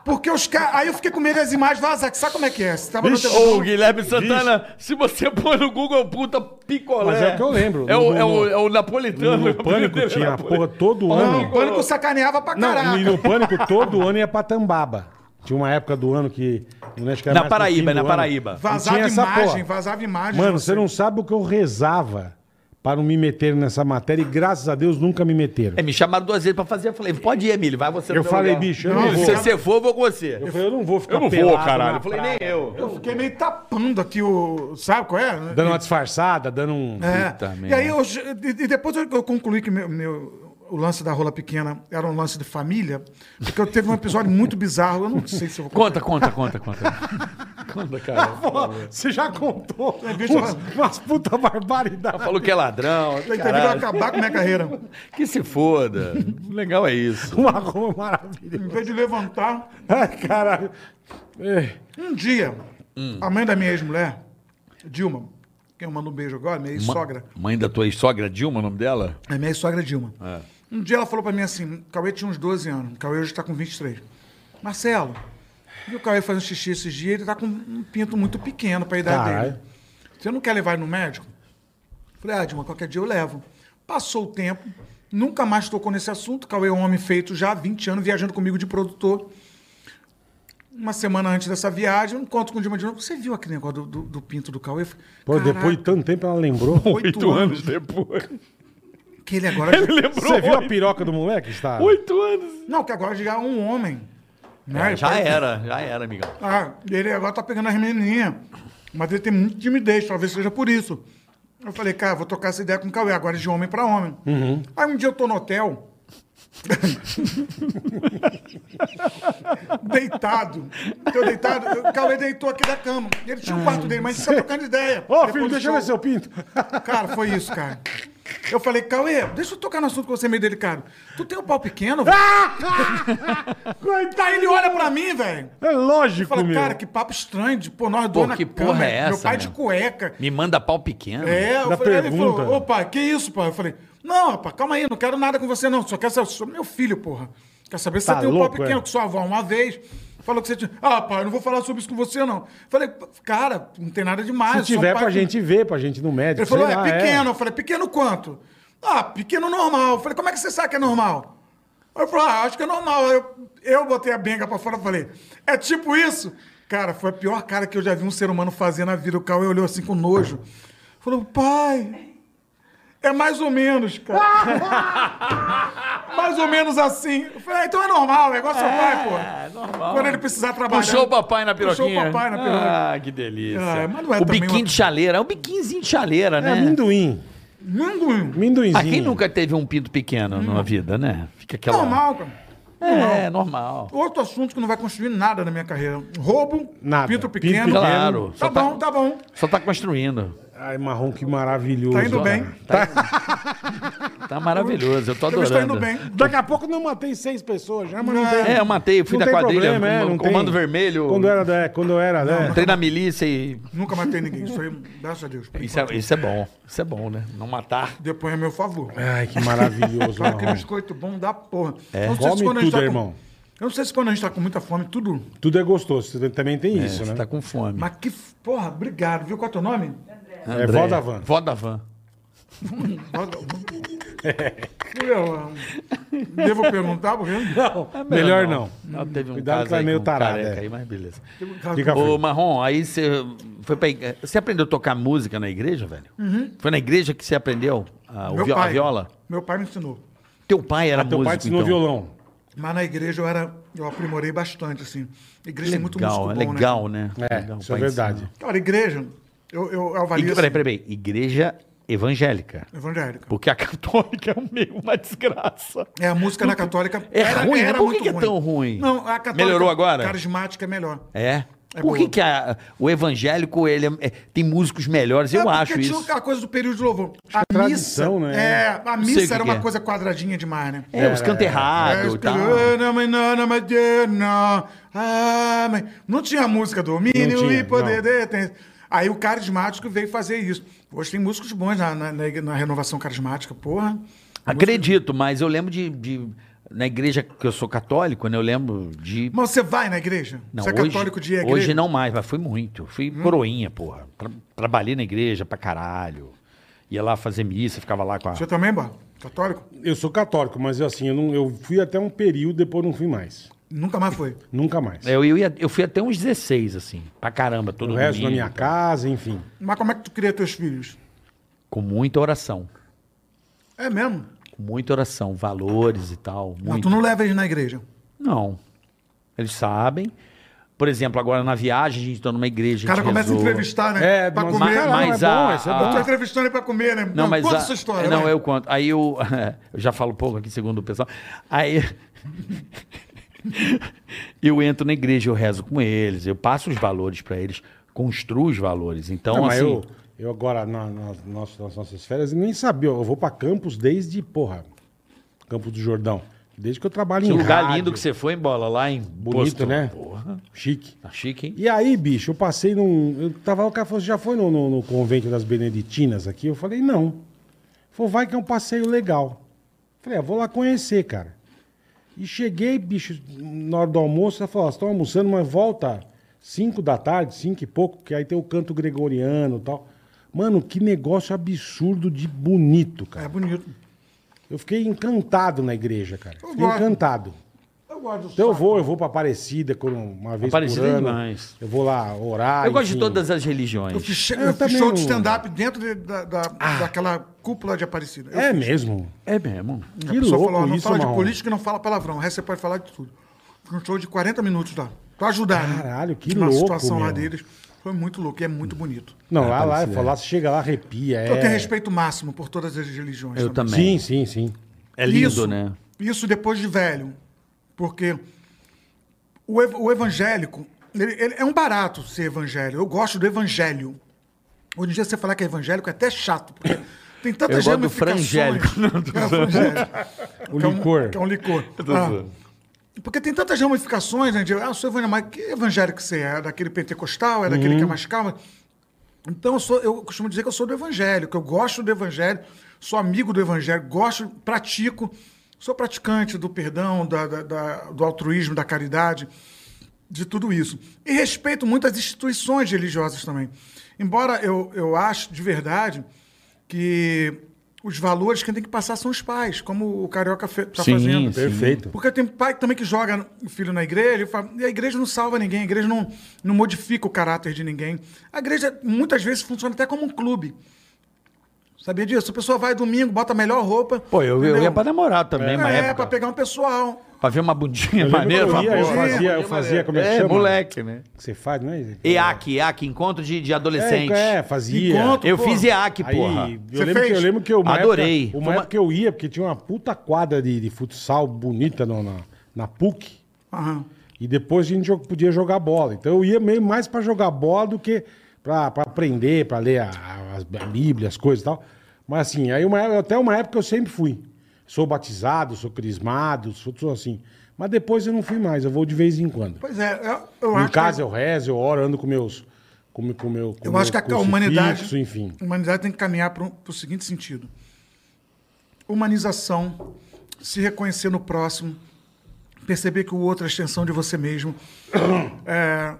Porque os caras. Aí eu fiquei com medo das imagens vazar. que Sabe como é que é? Você tava Vixe, Ô, Guilherme Santana, se você pôr no Google, puta picolé. Mas é o que eu lembro. É, No- o, é, o, é o napolitano. No Pânico tinha a porra todo Não, ano. o pânico sacaneava pra caraca. Não, e no Pânico todo ano ia pra Tambaba. Tinha uma época do ano que... acho que era Na Paraíba, na. Paraíba. Vazava imagem, porra. vazava imagem. Mano, você não sabe o que eu rezava para não me meter nessa matéria e graças a Deus nunca me meteram. É, me chamaram duas vezes pra fazer. Eu falei, pode ir, Emílio, vai você no Eu falei, lugar. bicho, eu não Emílio, vou. Se você for, eu vou com você. Eu falei, eu não vou ficar Eu não vou, caralho. Eu falei, nem eu. Eu fiquei meio tapando aqui o. Sabe qual é? Dando uma disfarçada, dando um... É. Puta E aí eu, e depois eu eu concluí que meu, meu- o lance da rola pequena era um lance de família, porque eu teve um episódio muito bizarro. Eu não sei se eu vou Conta, conta, conta, conta. conta, cara. Pô, você já contou bicho, umas, umas puta barbaridades. Falou que é ladrão. Tem que acabar com a minha carreira. Que se foda. Legal é isso. Uma rua maravilhosa. Em vez de levantar, Ai, caralho. É. um dia, a mãe da minha ex-mulher, Dilma, quem eu mando um beijo agora, minha ex-sogra. Mãe da tua ex-sogra, Dilma, o nome dela? É minha ex-sogra Dilma. É. Um dia ela falou pra mim assim: o Cauê tinha uns 12 anos, o Cauê hoje tá com 23. Marcelo, viu o Cauê fazendo xixi esses dias? Ele tá com um pinto muito pequeno pra idade Caralho. dele. Você não quer levar ele no médico? Falei, ah, Dilma, qualquer dia eu levo. Passou o tempo, nunca mais tocou nesse assunto. Cauê é um homem feito já há 20 anos, viajando comigo de produtor. Uma semana antes dessa viagem, eu encontro com o Dilma de novo. Você viu aquele negócio do, do- do pinto do Cauê? Pô, "Caraca, depois de tanto tempo ela lembrou. Oito anos. depois. Que ele agora... já- Lembrou? Você viu a piroca do moleque? Está... Oito anos. Não, que agora já é um homem. Né? É, já Ele- era, já era, amigão. Ah, ele agora tá pegando as menininhas. Mas ele tem muita timidez, talvez seja por isso. Eu falei, cara, vou tocar essa ideia com o Cauê, agora de homem pra homem. Aí um dia eu tô no hotel, Deitado. Eu deitado. O Cauê deitou aqui da cama. Ele tinha um quarto dele, mas a gente só trocando ideia. Ô, Depois filho, deixa eu ver seu pinto. Cara, foi isso, cara. Eu falei, Cauê, deixa eu tocar no assunto com você meio delicado. Tu tem um pau pequeno, velho? Aí ele olha pra mim, velho. É lógico, Fala, meu. cara, que papo estranho de pô, nós Pô, dois na que cama. porra é Meu essa, pai meu? de cueca. Me manda pau pequeno. É, eu Da falei, ele pergunta. falou, ô pai, que isso, pai? Eu falei, não, rapaz, calma aí, não quero nada com você, não. Só quero saber, sou meu filho, porra. Quer saber se Tá você tem um pau louco, pequeno, é? que sua avó uma vez falou que você tinha. Ah, pai, eu não vou falar sobre isso com você, não. Falei, cara, não tem nada demais. Se um tiver pai pra que- gente ver, pra gente ir no médico. Ele falou, é lá, pequeno. Eu falei, pequeno quanto? Ah, pequeno normal. Eu falei, como é que você sabe que é normal? Eu falei, ah, acho que é normal. Eu, eu botei a benga pra fora e falei, é tipo isso? Cara, foi a pior cara que eu já vi um ser humano fazer na vida. O Cauê olhou assim com nojo. Falou, pai, é mais ou menos, cara. mais ou menos assim. Eu falei, ah, então é normal, é igual seu pai, pô. É, normal. Quando ele precisar trabalhar. Puxou o papai na Puxou piroquinha. o papai na piroquinha. Ah, que delícia. Ah, mas não é o biquinho uma- de chaleira. É um biquinzinho de chaleira, É né? amendoim. Minguinho. Amendoinzinho. Ah, quem nunca teve um pinto pequeno na vida, né? Fica aquela... Normal, cara. É, normal. Outro assunto que não vai construir nada na minha carreira. Roubo, Nada. pinto Pinto pequeno. pequeno. Claro. Tá tá- bom, tá bom. Só tá construindo. Ai, marrom, que maravilhoso. Tá indo bem. Tá maravilhoso, eu tô Eu estou adorando. indo bem. Daqui a pouco eu matei seis pessoas já, mas não tem. É, eu matei, eu fui não da tem quadrilha, problema, é, com- não comando tem. vermelho. Quando era, é, quando eu era, né? Entrei na milícia e. Nunca matei ninguém. Isso aí, graças a Deus. Isso é, isso é bom. Isso é bom, né? Não matar. Depois é meu favor. Ai, que maravilhoso, Só aquele biscoito bom da porra. É. Eu não sei se Come quando a gente tudo, tá com- irmão. Eu não sei se quando a gente tá com muita fome, tudo. Tudo é gostoso, você também tem isso, Você né? tá com fome. Mas que. Porra, obrigado. Viu qual é teu nome? É vó da van. Vó da van. Eu, ah, Devo perguntar, porque. Não, melhor não. Ela teve um Cuidado caso que é aí meio com um é. aí, mas beleza. Fica Ô. Marrom, aí você foi pra Você aprendeu a tocar música na igreja, velho? Foi na igreja que você aprendeu a, Uhum. Meu vi- a pai. viola? Meu pai me ensinou. Teu pai era Ah, teu músico, pai te ensinou então. violão. Mas na igreja eu era. Eu aprimorei bastante, assim. Igreja tem muito músico Legal, é bom, legal, né? É, Legal, isso é verdade. ensina. Cara, igreja, eu, eu avalio. Ig- assim, Peraí, peraí, peraí. Igreja evangélica. Evangélica. Porque a católica é um meio uma desgraça. É, a música na católica. É ruim? Mas por que muito que é tão ruim? Não, a católica. Melhorou agora? Carismática é melhor. É? É Por que, que a- o evangélico ele é- é- tem músicos melhores? Eu É, acho tinha isso. aquela coisa do período de louvor. A tradição, missa, né? É, a missa era uma é. coisa quadradinha demais, né? É, os canta É, errado e tal. Ah, Não tinha música domínio Não tinha, e poder. de- tem- Aí o carismático veio fazer isso. Hoje tem músicos bons na, na, na- na renovação carismática, porra. Acredito, mas eu lembro de, de- Na igreja que eu sou católico, né? Eu lembro de. Mas você vai na igreja? Não, você é hoje, católico de igreja? Hum? hoje não mais, mas fui muito. Fui coroinha, porra. Tra- trabalhei na igreja pra caralho. Ia lá fazer missa, ficava lá com a. Você também, Bar? Católico? Eu sou católico, mas assim, eu, não, eu fui até um período, depois não fui mais. Nunca mais foi. Nunca mais. Eu, eu, ia, eu fui até uns 16, assim. Pra caramba, todo o resto na domingo, minha casa, enfim. Mas como é que tu cria teus filhos? Com muita oração. É mesmo? Com muita oração, valores e tal. Mas Muito. tu não leva eles na igreja. Não. Eles sabem. Por exemplo, agora na viagem, a gente tá numa igreja. O cara a começa a rezou. entrevistar, né? É, pra mas- comer. caralho, mas é bom, a- isso é a- Eu tô bom. entrevistando ele pra comer, né? Não, mas conta a- essa história. Não, vai. eu conto. Aí eu, eu já falo pouco aqui, segundo o pessoal. Aí eu entro na igreja, eu rezo com eles, eu passo os valores para eles, construo os valores. Então, Não, assim, eu, eu agora, na- nas, nossas- nas nossas férias, nem sabia. Eu vou pra Campos desde, porra, Campos do Jordão. Desde que eu trabalho que em lugar rádio. lindo que você foi, bola, lá em Bonito, Boston. né? Porra, Chique. tá chique, hein? E aí, bicho, eu passei num. Eu tava lá, o cara falou, você já foi no, no, no convento das Beneditinas aqui? Eu falei, não. Ele falou, vai que é um passeio legal. Eu falei, ah, vou lá conhecer, cara. E cheguei, bicho, na hora do almoço, ela falou, vocês estão almoçando, mas volta 5 da tarde, 5 e pouco, que aí tem o canto gregoriano e tal. Mano, que negócio absurdo de bonito, É cara. bonito. Eu fiquei encantado na igreja, cara. Eu Fiquei gosto. encantado. Eu gosto do Então eu vou, eu vou pra Aparecida quando- uma vez Aparecida por é ano. demais. Eu vou lá orar. eu gosto de todas as religiões. Eu fiz, Eu eu fiz show de não- stand-up dentro de- da, da- daquela cúpula de Aparecida. Eu É fiz. mesmo? É mesmo. A Que pessoa louco falou, não isso, fala de Marrom. política e não fala palavrão. O resto você pode falar de tudo. Foi um show de 40 minutos lá. Pra ajudar. né? Caralho, que Na louco, situação lá meu. deles. Foi muito louco e é muito bonito. Não, lá, lá, Aparecida, lá, você chega lá, arrepia. Eu É... tenho respeito máximo por todas as religiões. Eu também. Sim, sim, sim. É lindo, Isso. né? Isso depois de velho. Porque o, ev- o evangélico, ele, ele é um barato ser evangélico. Eu gosto do evangelho. Hoje em dia você falar que é evangélico é até chato, porque tem tantas Eu gosto do frangélico. Não, tô É, frangélico. O Que é um- licor. Que é um licor. Ah, porque tem tantas ramificações, né? De, ah, eu sou evangélico, mas que evangélico você é? É daquele pentecostal? É daquele que é mais calmo? Então, eu, sou, eu costumo dizer que eu sou do evangelho, que eu gosto do evangelho, sou amigo do evangelho, gosto, pratico, sou praticante do perdão, da- da- da- do altruísmo, da caridade, de tudo isso. E respeito muito as instituições religiosas também. Embora eu, eu ache, de verdade, que os valores que tem que passar são os pais, como o Carioca está fazendo. sim. Perfeito. Porque tem pai também que joga o filho na igreja e, fala- e a igreja não salva ninguém, a igreja não, não modifica o caráter de ninguém. A igreja muitas vezes funciona até como um clube. Sabia disso? A pessoa vai domingo, bota a melhor roupa. Pô, eu, eu ia pra namorar também, uma É, época. pra pegar um pessoal. Pra ver uma bundinha Eu maneira. eu ia, eu fazia, eu fazia, como é que É, chama? moleque, né? Que você faz, não é? EAC, EAC, encontro de, de adolescente. É, é, fazia. Encontro. Eu fiz EAC, Aí, porra. eu Você lembro, que, fez? eu lembro que eu, Adorei. Época, uma uma- época que eu ia, porque tinha uma puta quadra de, de futsal bonita no- na, na PUC. Aham. E depois a gente podia jogar bola. Então eu ia meio mais pra jogar bola do que pra pra aprender, pra ler a, a- a Bíblia, as coisas e tal. Mas assim, aí uma, até uma época eu sempre fui. Sou batizado, sou crismado, sou, sou assim. Mas depois eu não fui mais, eu vou de vez em quando. Pois é, eu, eu em acho casa que, eu rezo, eu oro, ando com meus. Com, com meu, com eu meu acho que a humanidade, enfim. a humanidade tem que caminhar para o seguinte sentido: humanização, se reconhecer no próximo, perceber que o outro é a extensão de você mesmo. É,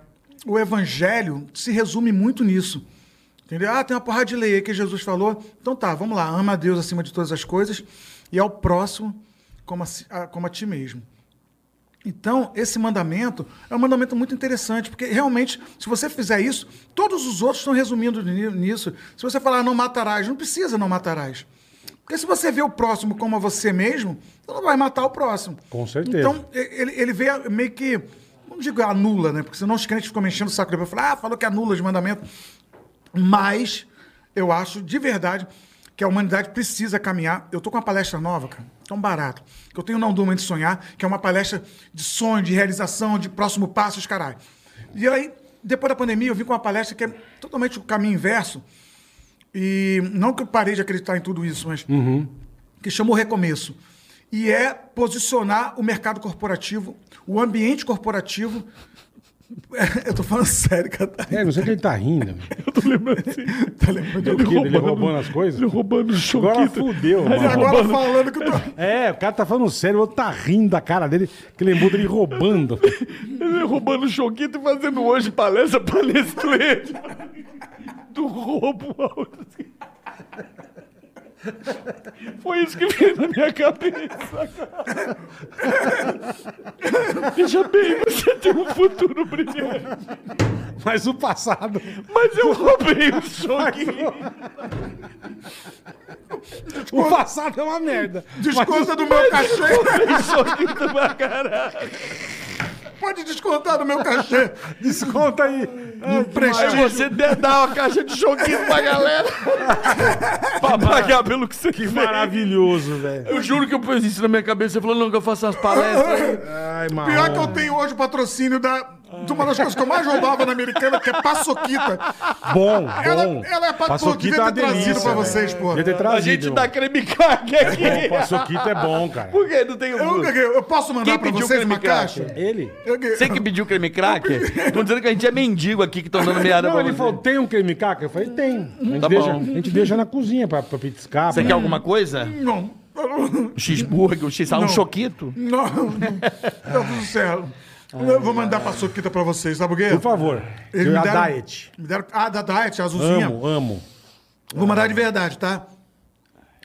o evangelho se resume muito nisso. Entendeu? Ah, tem uma porrada de lei aí que Jesus falou. Então tá, vamos lá. Ama a Deus acima de todas as coisas e ao próximo como a, como a ti mesmo. Então, esse mandamento é um mandamento muito interessante, porque realmente, se você fizer isso, todos os outros estão resumindo ni- nisso. Se você falar não matarás, não precisa não matarás. Porque se você vê o próximo como a você mesmo, você não vai matar o próximo. Com certeza. Então, ele, ele vê meio que, não digo anula, né? Porque senão os crentes ficam me enchendo o saco depois. Falam, ah, falou que anula os mandamentos. Mas eu acho de verdade que a humanidade precisa caminhar. Eu tô com uma palestra nova, cara, tão barato, que eu tenho Não Durma de Sonhar, que é uma palestra de sonho, de realização, de próximo passo, os caralho. E aí, depois da pandemia, eu vim com uma palestra que é totalmente o caminho inverso. E não que eu parei de acreditar em tudo isso, mas que chamou Recomeço. E é posicionar o mercado corporativo, o ambiente corporativo. eu tô falando sério, cara. É, não sei que ele tá rindo. Eu tô lembrando assim. Tá lembrando de O quê? Ele roubando as coisas? Ele roubando o choquito. Agora fudeu, mano. agora falando que eu tô. É, o cara tá falando sério, o outro tá rindo da cara dele, que lembrou dele roubando. Ele roubando o choquito e fazendo hoje palestra Nestlé. Do roubo ao... Foi isso que veio na minha cabeça. cara. Veja bem, você tem um futuro brilhante. Mas o passado. Mas eu roubei o choquinho. O passado é uma merda. Desconta do meu cachê. O choquito pra caralho. Pode descontar do meu cachê. Desconta aí. Ai, que Aí você der, dá uma caixa de choquinho pra galera. pra pagar pelo que você Que fez. maravilhoso, velho. Eu juro que eu pus isso na minha cabeça. Você falou, não, que eu faço as palestras. Ai, mano. Pior que eu tenho hoje o patrocínio da, de uma das coisas que eu mais roubava na americana, que é paçoquita. Bom, Ela, bom. ela é Paçoquita devia é uma ter trazido delícia, pra vocês, pô. Devia ter A trazido. gente irmão. dá creme caque aqui. Bom, paçoquita é bom, cara. Por que não tem Eu, o... eu posso mandar Quem pra pediu vocês creme uma cracker? caixa? Ele? Eu- Você que pediu creme cracker? Estão dizendo que a gente é mendigo aqui, que estão dando meada Não, pra ele você. falou, tem um creme caca? Eu falei, tem. A gente, Tá deixa, bom. a gente deixa na cozinha pra, pra petiscar. Você pra- quer alguma coisa? Não. Um cheeseburger, um x um Não. choquito? Não. Tá tudo certo. Eu vou mandar paçoquita pra vocês, sabe por quê? Por favor. Eles me a deram- diet. Me deram, ah, da Diet, a azulzinha. Amo, amo. Vou mandar de verdade, tá?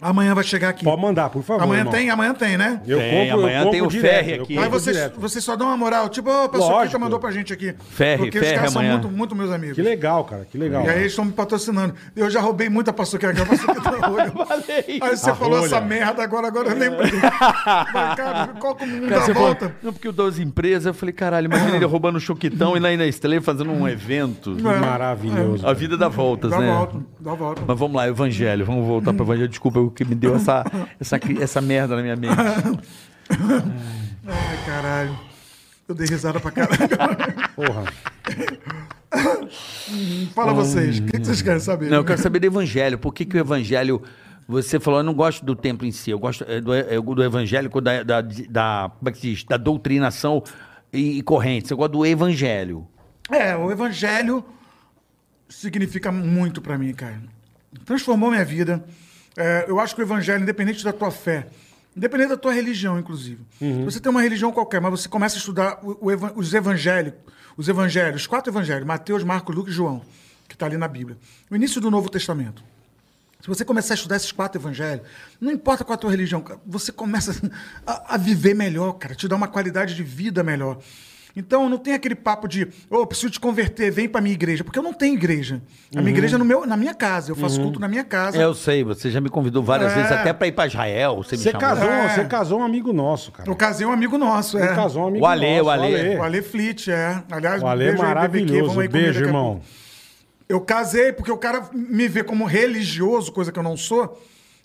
Amanhã vai chegar aqui. Pode mandar, por favor. Amanhã irmão. tem, amanhã tem, né? Eu Tem, compro, amanhã eu tem compro o direto, Ferre eu aqui. Aí vocês, direto. vocês só dão uma moral, tipo, a paçoquita Lógico. mandou pra gente aqui. Ferre, porque os ferre caras são amanhã. muito, muito meus amigos. Que legal, cara, que legal. E aí eles estão me patrocinando. Eu já roubei muita paçoquita aqui, a paçoquita rolha. Falei. Aí você A falou rolha. essa merda, agora, agora eu lembrei. Falei, cara, qual que o mundo dá você a falou, volta? não, porque o das empresas, eu falei, caralho, imagina ele roubando um choquitão e lá na Nestlé fazendo um evento. Que maravilhoso. A vida dá voltas, Dá né? volta, dá volta. Mas vamos lá, evangelho, vamos voltar para evangelho. Desculpa, o que me deu essa, essa, essa merda na minha mente. Ai, caralho. Eu dei risada pra caralho. Porra. Fala vocês, o que, que vocês querem saber? Não, eu quero saber do evangelho. Por que, que o evangelho. Você falou, eu não gosto do templo em si, eu gosto é, do, é, do evangélico, da, da, da, como é que se diz? da doutrinação e, e correntes. Eu gosto do evangelho. É, o evangelho significa muito pra mim, cara. Transformou minha vida. É, eu acho que o evangelho, independente da tua fé, independente da tua religião, inclusive. Se você tem uma religião qualquer, mas você começa a estudar o- o os evangélicos, os evangelhos, os quatro evangelhos, Mateus, Marcos, Lucas e João, que está ali na Bíblia. O início do Novo Testamento. Se você começar a estudar esses quatro evangelhos, não importa qual a tua religião, você começa a, a viver melhor, cara, te dá uma qualidade de vida melhor. Então, não tem aquele papo de, ô, preciso te converter, vem pra minha igreja, porque eu não tenho igreja. A minha igreja é no meu, na minha casa, eu faço culto na minha casa. É, eu sei, você já me convidou várias É. vezes, até pra ir pra Israel. Você me Você casou, É. você casou um amigo nosso, cara. Eu casei um amigo nosso, Você é. casou um amigo O Ale, nosso. o Ale. O Ale Flit, é. Aliás, O Ale é beijo aí, BBQ, maravilhoso. vamos aí comer Beijo, irmão. Eu casei porque o cara me vê como religioso, coisa que eu não sou.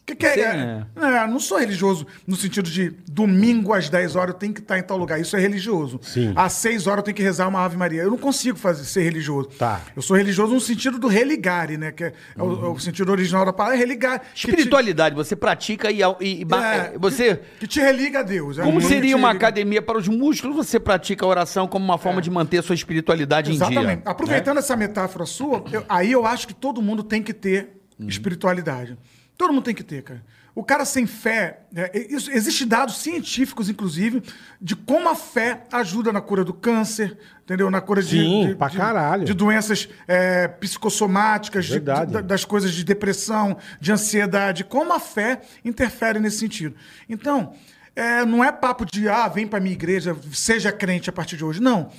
Que que é, é, é, não sou religioso no sentido de domingo às 10 horas eu tenho que estar em tal lugar. Isso é religioso. Sim. Às 6 horas eu tenho que rezar uma Ave Maria. Eu não consigo fazer, ser religioso. Tá. Eu sou religioso no sentido do religare, né? Que é, é o, é o sentido original da palavra, é religar. que te- Espiritualidade, você pratica e, e- e- é, você. Que te religa a Deus. é Como que seria uma academia para os músculos? Você pratica a oração como uma forma de manter a sua espiritualidade em dia. Exatamente. Aproveitando né? essa metáfora sua, eu- aí eu acho que todo mundo tem que ter Uhum. espiritualidade. Todo mundo tem que ter, cara. O cara sem fé, é, isso, existem dados científicos, inclusive, de como a fé ajuda na cura do câncer, entendeu? Na cura de, Sim, de, caralho. de doenças é, psicossomáticas, de- das coisas de depressão, de ansiedade, como a fé interfere nesse sentido. Então, é, não é papo de, ah, vem pra minha igreja, seja crente a partir de hoje. Não.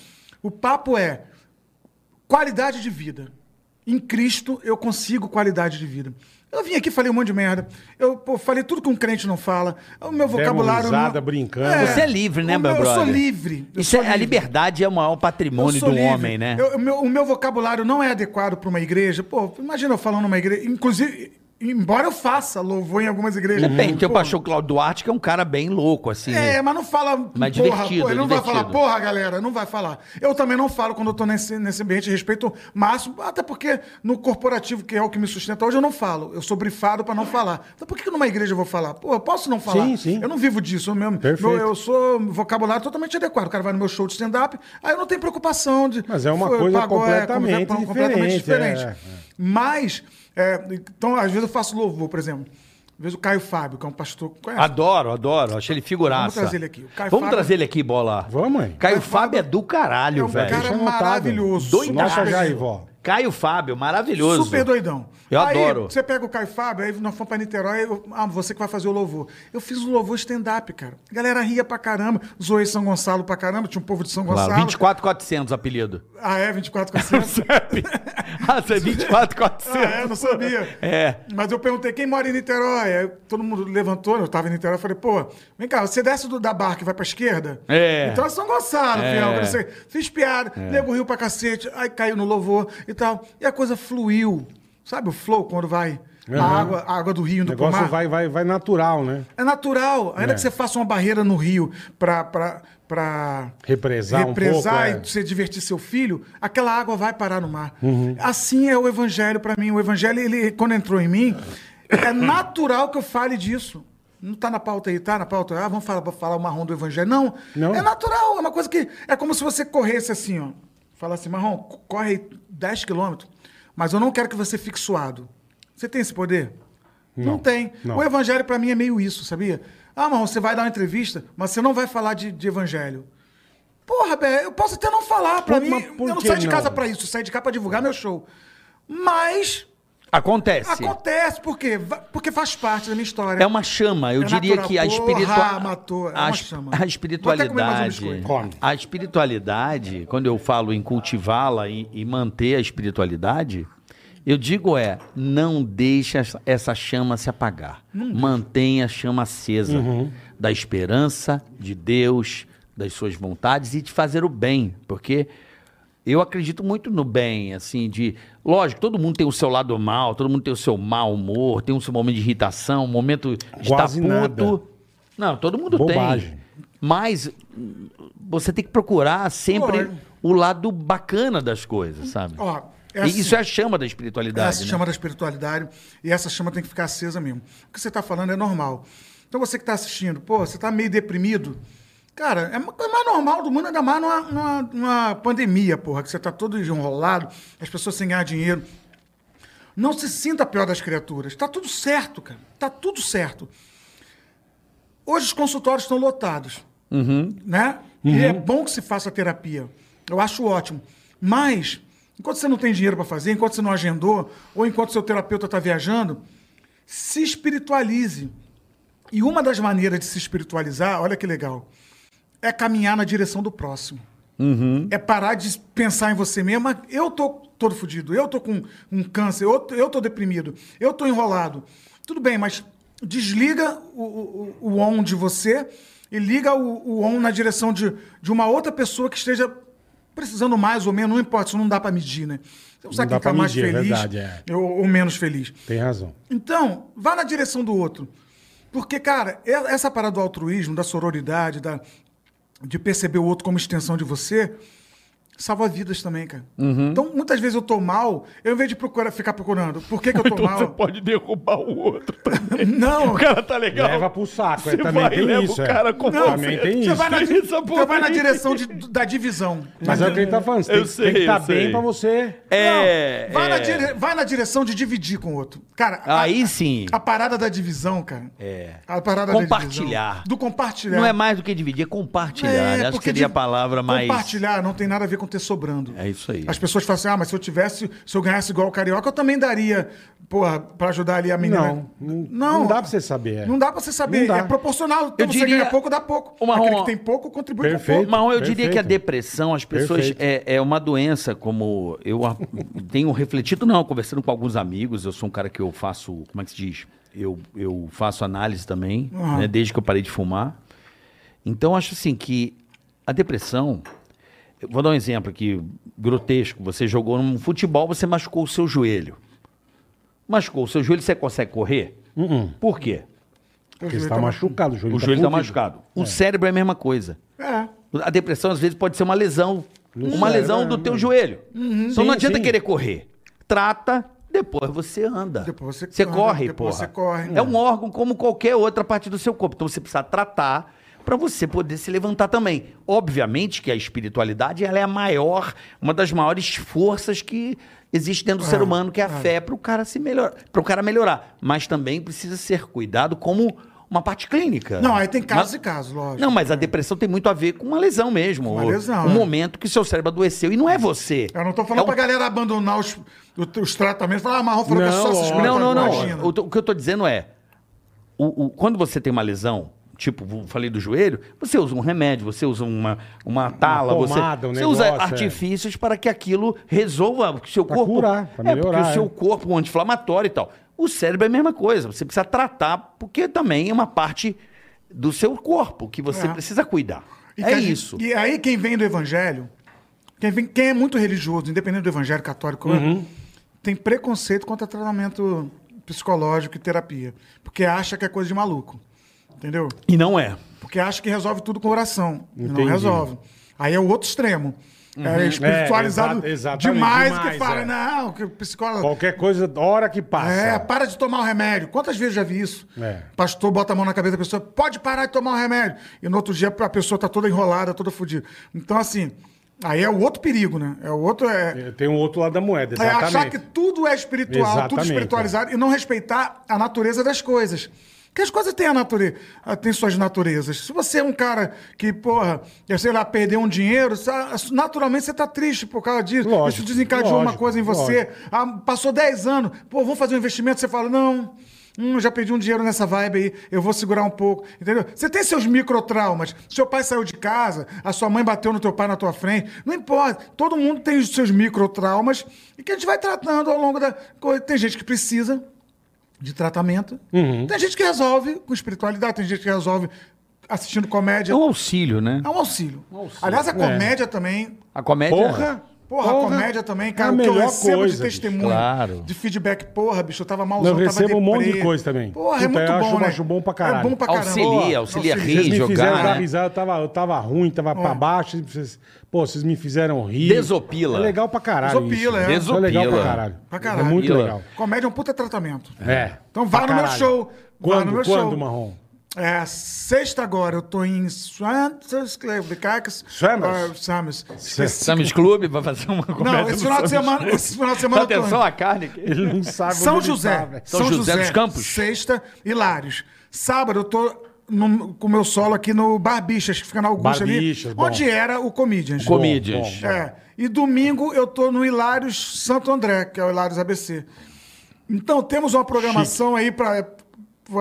O papo é qualidade de vida. Em Cristo eu consigo qualidade de vida. Eu vim aqui e falei um monte de merda. Eu pô, falei tudo que um crente não fala. O meu vocabulário. risada, não... brincando. Você é livre, né, O meu Eu sou brother? livre. Eu Isso sou é, a livre. liberdade é o maior patrimônio do livre. homem, né? Eu- o, meu, o meu vocabulário não é adequado para uma igreja. Pô, imagina eu falando numa igreja. Inclusive, embora eu faça louvor em algumas igrejas. Depende, tem o pastor Claudio Duarte, que é um cara bem louco, assim. É, mas não fala. Mas porra, divertido, pô, ele não vai divertido. falar, porra, galera, não vai falar. Eu também não falo quando eu tô nesse, nesse ambiente, respeito máximo, até porque no corporativo, que é o que me sustenta hoje, eu não falo. Eu sou brifado pra não falar. Então por que, que numa igreja eu vou falar? Pô, eu posso não falar. Sim, sim. Eu não vivo disso. Eu, mesmo, Perfeito. meu- eu sou vocabulário totalmente adequado. O cara vai no meu show de stand-up, aí eu não tenho preocupação de. Mas é uma foi, coisa pagou, é, completamente como- completamente diferente, diferente. é, é. Mas, é, então, às vezes eu faço louvor, por exemplo. Às vezes o Caio Fábio, que é um pastor. Conhece? Adoro, adoro. Achei ele figuraça. Vamos trazer ele aqui. O Caio Vamos Fábio- trazer ele aqui, bola. Vamos, hein? Caio Caio Fábio é Fábio do caralho, É um velho. cara Deixa maravilhoso. Doidaço. Nossa, Super- Jaivó. Caio Fábio, maravilhoso. Super doidão. Eu aí, adoro. Você pega o Caio Fábio, aí nós fomos pra Niterói, eu- ah, você que vai fazer o louvor. Eu fiz o louvor stand-up, cara. A galera ria pra caramba, zoei São Gonçalo pra caramba, tinha um povo de São Claro, Gonçalo. 24,400 apelido. Ah, é? 24 com 100? ah, você é 24,400. Ah, é? Não sabia. É. Mas eu perguntei, quem mora em Niterói? Aí todo mundo levantou, eu tava em Niterói, eu falei, pô, vem cá, você desce do, da barca e vai pra esquerda? É. Então é São Gonçalo, É. fiel. Eu. Fiz piada, nego riu pra cacete, aí caiu no louvor e tal. E a coisa fluiu. Sabe o flow, quando vai a, água, a água do rio O indo pro negócio mar? vai, vai, vai natural, né? É natural. Ainda É. que você faça uma barreira no rio pra... pra, pra Represar um represar pouco, e é. você divertir seu filho, aquela água vai parar no mar. Uhum. Assim é o evangelho pra mim. O evangelho, ele, quando entrou em mim, é natural que eu fale disso. Não tá na pauta aí, tá na pauta. Ah, vamos falar, falar o marrom do evangelho. Não, Não. é natural. É uma coisa que... É como se você corresse assim, ó. Fala assim, marrom, corre aí 10 quilômetros, mas eu não quero que você fique suado. Você tem esse poder? Não, Não, tem. não. O evangelho pra mim é meio isso, sabia? Ah, marrom, você vai dar uma entrevista, mas você não vai falar de, de evangelho. Porra, Bé, eu posso até não falar. Pra Por- mim, eu não saio de casa pra isso. Eu saio de cá pra divulgar meu show. Mas Acontece. acontece, por quê? Porque faz parte da minha história. É uma chama. Eu É diria natural. que a Porra, espiritualidade. matou. É chama. a um espiritualidade. A espiritualidade, quando eu falo em cultivá-la e, e manter a espiritualidade, eu digo é, não deixe essa- essa chama se apagar. Mantenha a chama acesa da esperança de Deus, das suas vontades e de fazer o bem, porque eu acredito muito no bem, assim, de. Lógico, todo mundo tem o seu lado mal, todo mundo tem o seu mau humor, tem o seu momento de irritação, um momento de Quase estar nada. puto. Não, todo mundo Bobagem. tem. Mas você tem que procurar sempre Lógico. o lado bacana das coisas, sabe? Ó, é E assim. Isso é a chama da espiritualidade. Essa né? chama da espiritualidade e essa chama tem que ficar acesa mesmo. O que você está falando é normal. Então você que está assistindo, pô, você está meio deprimido. Cara, é ma- é mais normal do mundo, ainda mais numa, numa, numa pandemia, porra, que você está todo enrolado, as pessoas sem ganhar dinheiro. Não se sinta a pior das criaturas. Tá tudo certo, cara. Tá tudo certo. Hoje os consultórios estão lotados. Né? E é bom que se faça terapia. Eu acho ótimo. Mas, enquanto você não tem dinheiro para fazer, enquanto você não agendou, ou enquanto seu terapeuta está viajando, se espiritualize. E uma das maneiras de se espiritualizar, olha que legal, é caminhar na direção do próximo. É parar de pensar em você mesmo. "Ah, Eu tô todo fodido, eu tô com um câncer, eu tô, eu tô deprimido, eu tô enrolado. Tudo bem, mas desliga o, o, o on de você e liga o, o on na direção de, de uma outra pessoa que esteja precisando mais ou menos, não importa, isso não dá para medir, né? Você não sabe quem tá mais medir, é feliz verdade, é. ou, ou menos feliz. Tem razão. Então, vá na direção do outro. Porque, cara, essa parada do altruísmo, da sororidade, da, de perceber o outro como extensão de você, salva vidas também, cara. Uhum. Então, muitas vezes eu tô mal, eu, em vez de procurar, ficar procurando por que, que eu tô Então você mal. pode derrubar o outro também. Não, O cara tá legal. Leva pro saco. Você é, também vai tem leva isso. o é. cara com não, Também tem você isso. vai na, Tem você porra vai na direção de- da divisão. Mas é o que ele tá falando. Você Eu tem, tem que sei, estar eu sei. bem pra você. É. Vai, na é. dire- vai na direção de dividir com o outro. Cara, a- Aí sim. A parada da divisão, cara. É. A parada Compartilhar. Da divisão, do compartilhar. Não é mais do que dividir, é compartilhar. É, né? Acho que porque seria a palavra mais. Compartilhar não tem nada a ver com ter sobrando. É isso aí. As pessoas falam assim, ah, mas se eu tivesse, se eu ganhasse igual o Carioca, eu também daria, porra, pra ajudar ali a menina. Não, não, não dá pra você saber. é. Não dá pra você saber. É proporcional. Então Eu você diria- ganha pouco, dá pouco. Ô, Marrom, Aquele que tem pouco, contribui com Perfeito. pouco. Marrom, eu diria Perfeito. que a depressão, as pessoas. É, é uma doença, como eu tenho refletido, não, conversando com alguns amigos. Eu sou um cara que eu faço. Como é que se diz? Eu, eu faço análise também, Aham. né, desde que eu parei de fumar. Então, acho assim que a depressão. Eu Vou dar um exemplo aqui, grotesco. Você jogou num futebol, você machucou o seu joelho. Machucou o seu joelho, você consegue correr? Por quê? Porque você tá machucado. O joelho O tá joelho está fudido. machucado. O cérebro é a mesma coisa. É. A depressão, às vezes, pode ser uma lesão. uma cérebro, lesão é, do teu é. joelho. Então Sim, não adianta sim. querer correr. Trata, depois você anda. Depois você você anda, corre, depois porra. você corre. É um órgão como qualquer outra parte do seu corpo. Então você precisa tratar para você poder se levantar também. Obviamente que a espiritualidade ela é a maior, uma das maiores forças que existe dentro do ser humano, que é a fé para o cara se melhorar, para o cara melhorar. Mas também precisa ser cuidado como uma parte clínica. Não, aí tem casos Mas- e casos, lógico. não, mas a depressão tem muito a ver com uma lesão mesmo. Uma lesão, Um é. momento que seu cérebro adoeceu e não é você. Eu não tô falando É um- pra galera abandonar os, os, os tratamentos. Falar, ah, Marrom falou que é Não, só se. Não, não, não. O, o que eu tô dizendo é, o, o- quando você tem uma lesão, tipo, falei do joelho, você usa um remédio, você usa uma, uma tala, pomada, um você, você usa negócio, é. artifícios para que aquilo resolva o seu Pra corpo. curar, pra é, porque melhorar, o seu é. corpo é um anti-inflamatório e tal. O cérebro é a mesma coisa, você precisa tratar, porque também é uma parte do seu corpo que você É. precisa cuidar. E é gente- isso. E aí, quem vem do evangelho, quem, vem- quem é muito religioso, independente do evangelho católico, Uhum. tem preconceito contra tratamento psicológico e terapia. Porque acha que é coisa de maluco. Entendeu? E não é. Porque acha que resolve tudo com oração. E Entendi. não resolve. Aí é o outro extremo. É espiritualizado É, exa- exatamente, demais, demais, que fala, é. não, que o psicólogo. Qualquer coisa, hora que passa. É, para de tomar o remédio. Quantas vezes já vi isso? É. Pastor bota a mão na cabeça da pessoa, pode parar de tomar o remédio. E no outro dia a pessoa tá toda enrolada, toda fodida. Então, assim, aí é o outro perigo, né? É o outro. É, É, Tem um outro lado da moeda, é exatamente. achar que tudo é espiritual, tudo Exatamente, espiritualizado, e não respeitar a natureza das coisas. Porque as coisas têm a natureza, têm suas naturezas. Se você é um cara que, porra, sei lá, perdeu um dinheiro, naturalmente você tá triste por causa disso. Lógico, Isso desencadeou uma lógico, coisa em você. Ah, passou 10 anos, pô, vamos fazer um investimento, você fala, não. Hum, já perdi um dinheiro nessa vibe aí, eu vou segurar um pouco, entendeu? Você tem seus microtraumas. Seu pai saiu de casa, a sua mãe bateu no teu pai na tua frente, não importa. Todo mundo tem os seus microtraumas e que a gente vai tratando ao longo da coisa. Tem gente que precisa de tratamento, tem gente que resolve com espiritualidade, tem gente que resolve assistindo comédia. É um auxílio, né? É um auxílio. Aliás, a comédia também, A comédia. porra, Porra, Porra, comédia também, é cara. a o que eu melhor recebo coisa, de testemunho, Claro. de feedback. Porra, bicho, eu tava malzão, Eu tava recebo um monte deprê. de coisa também. Porra, é Puta, muito eu acho- bom, né? acho bom pra caralho. É bom pra caramba. Auxilia, auxilia a Vocês rir, me fizeram jogar, dar né? risada, eu tava, eu tava ruim, tava pra baixo. Vocês, pô, vocês me fizeram rir. Desopila. É legal pra caralho. Desopila, isso. é. Isso é legal pra Desopila. caralho. Pra caralho. É muito Desopila. legal. Comédia é um puta tratamento. É. Então vai Pra no meu caralho. show. Quando, no meu quando, show. Marrom? É, sexta agora, eu tô em Swantas, de Cacas. Summers? Summers. Sam's Club vai fazer uma comédia Não, esse final de semana, esse final de semana eu tô Atenção à carne. Ele não sabe São José. tá. São José dos Campos? Sexta, Hilários. Sábado eu tô no- com o meu solo aqui no Barbichas, que fica na Augusta Barbichas, ali, bom. onde era o Comedians. Comedians. bom, bom. É. E domingo eu tô no Hilários Santo André, que é o Hilários ABC. Então temos uma programação aí para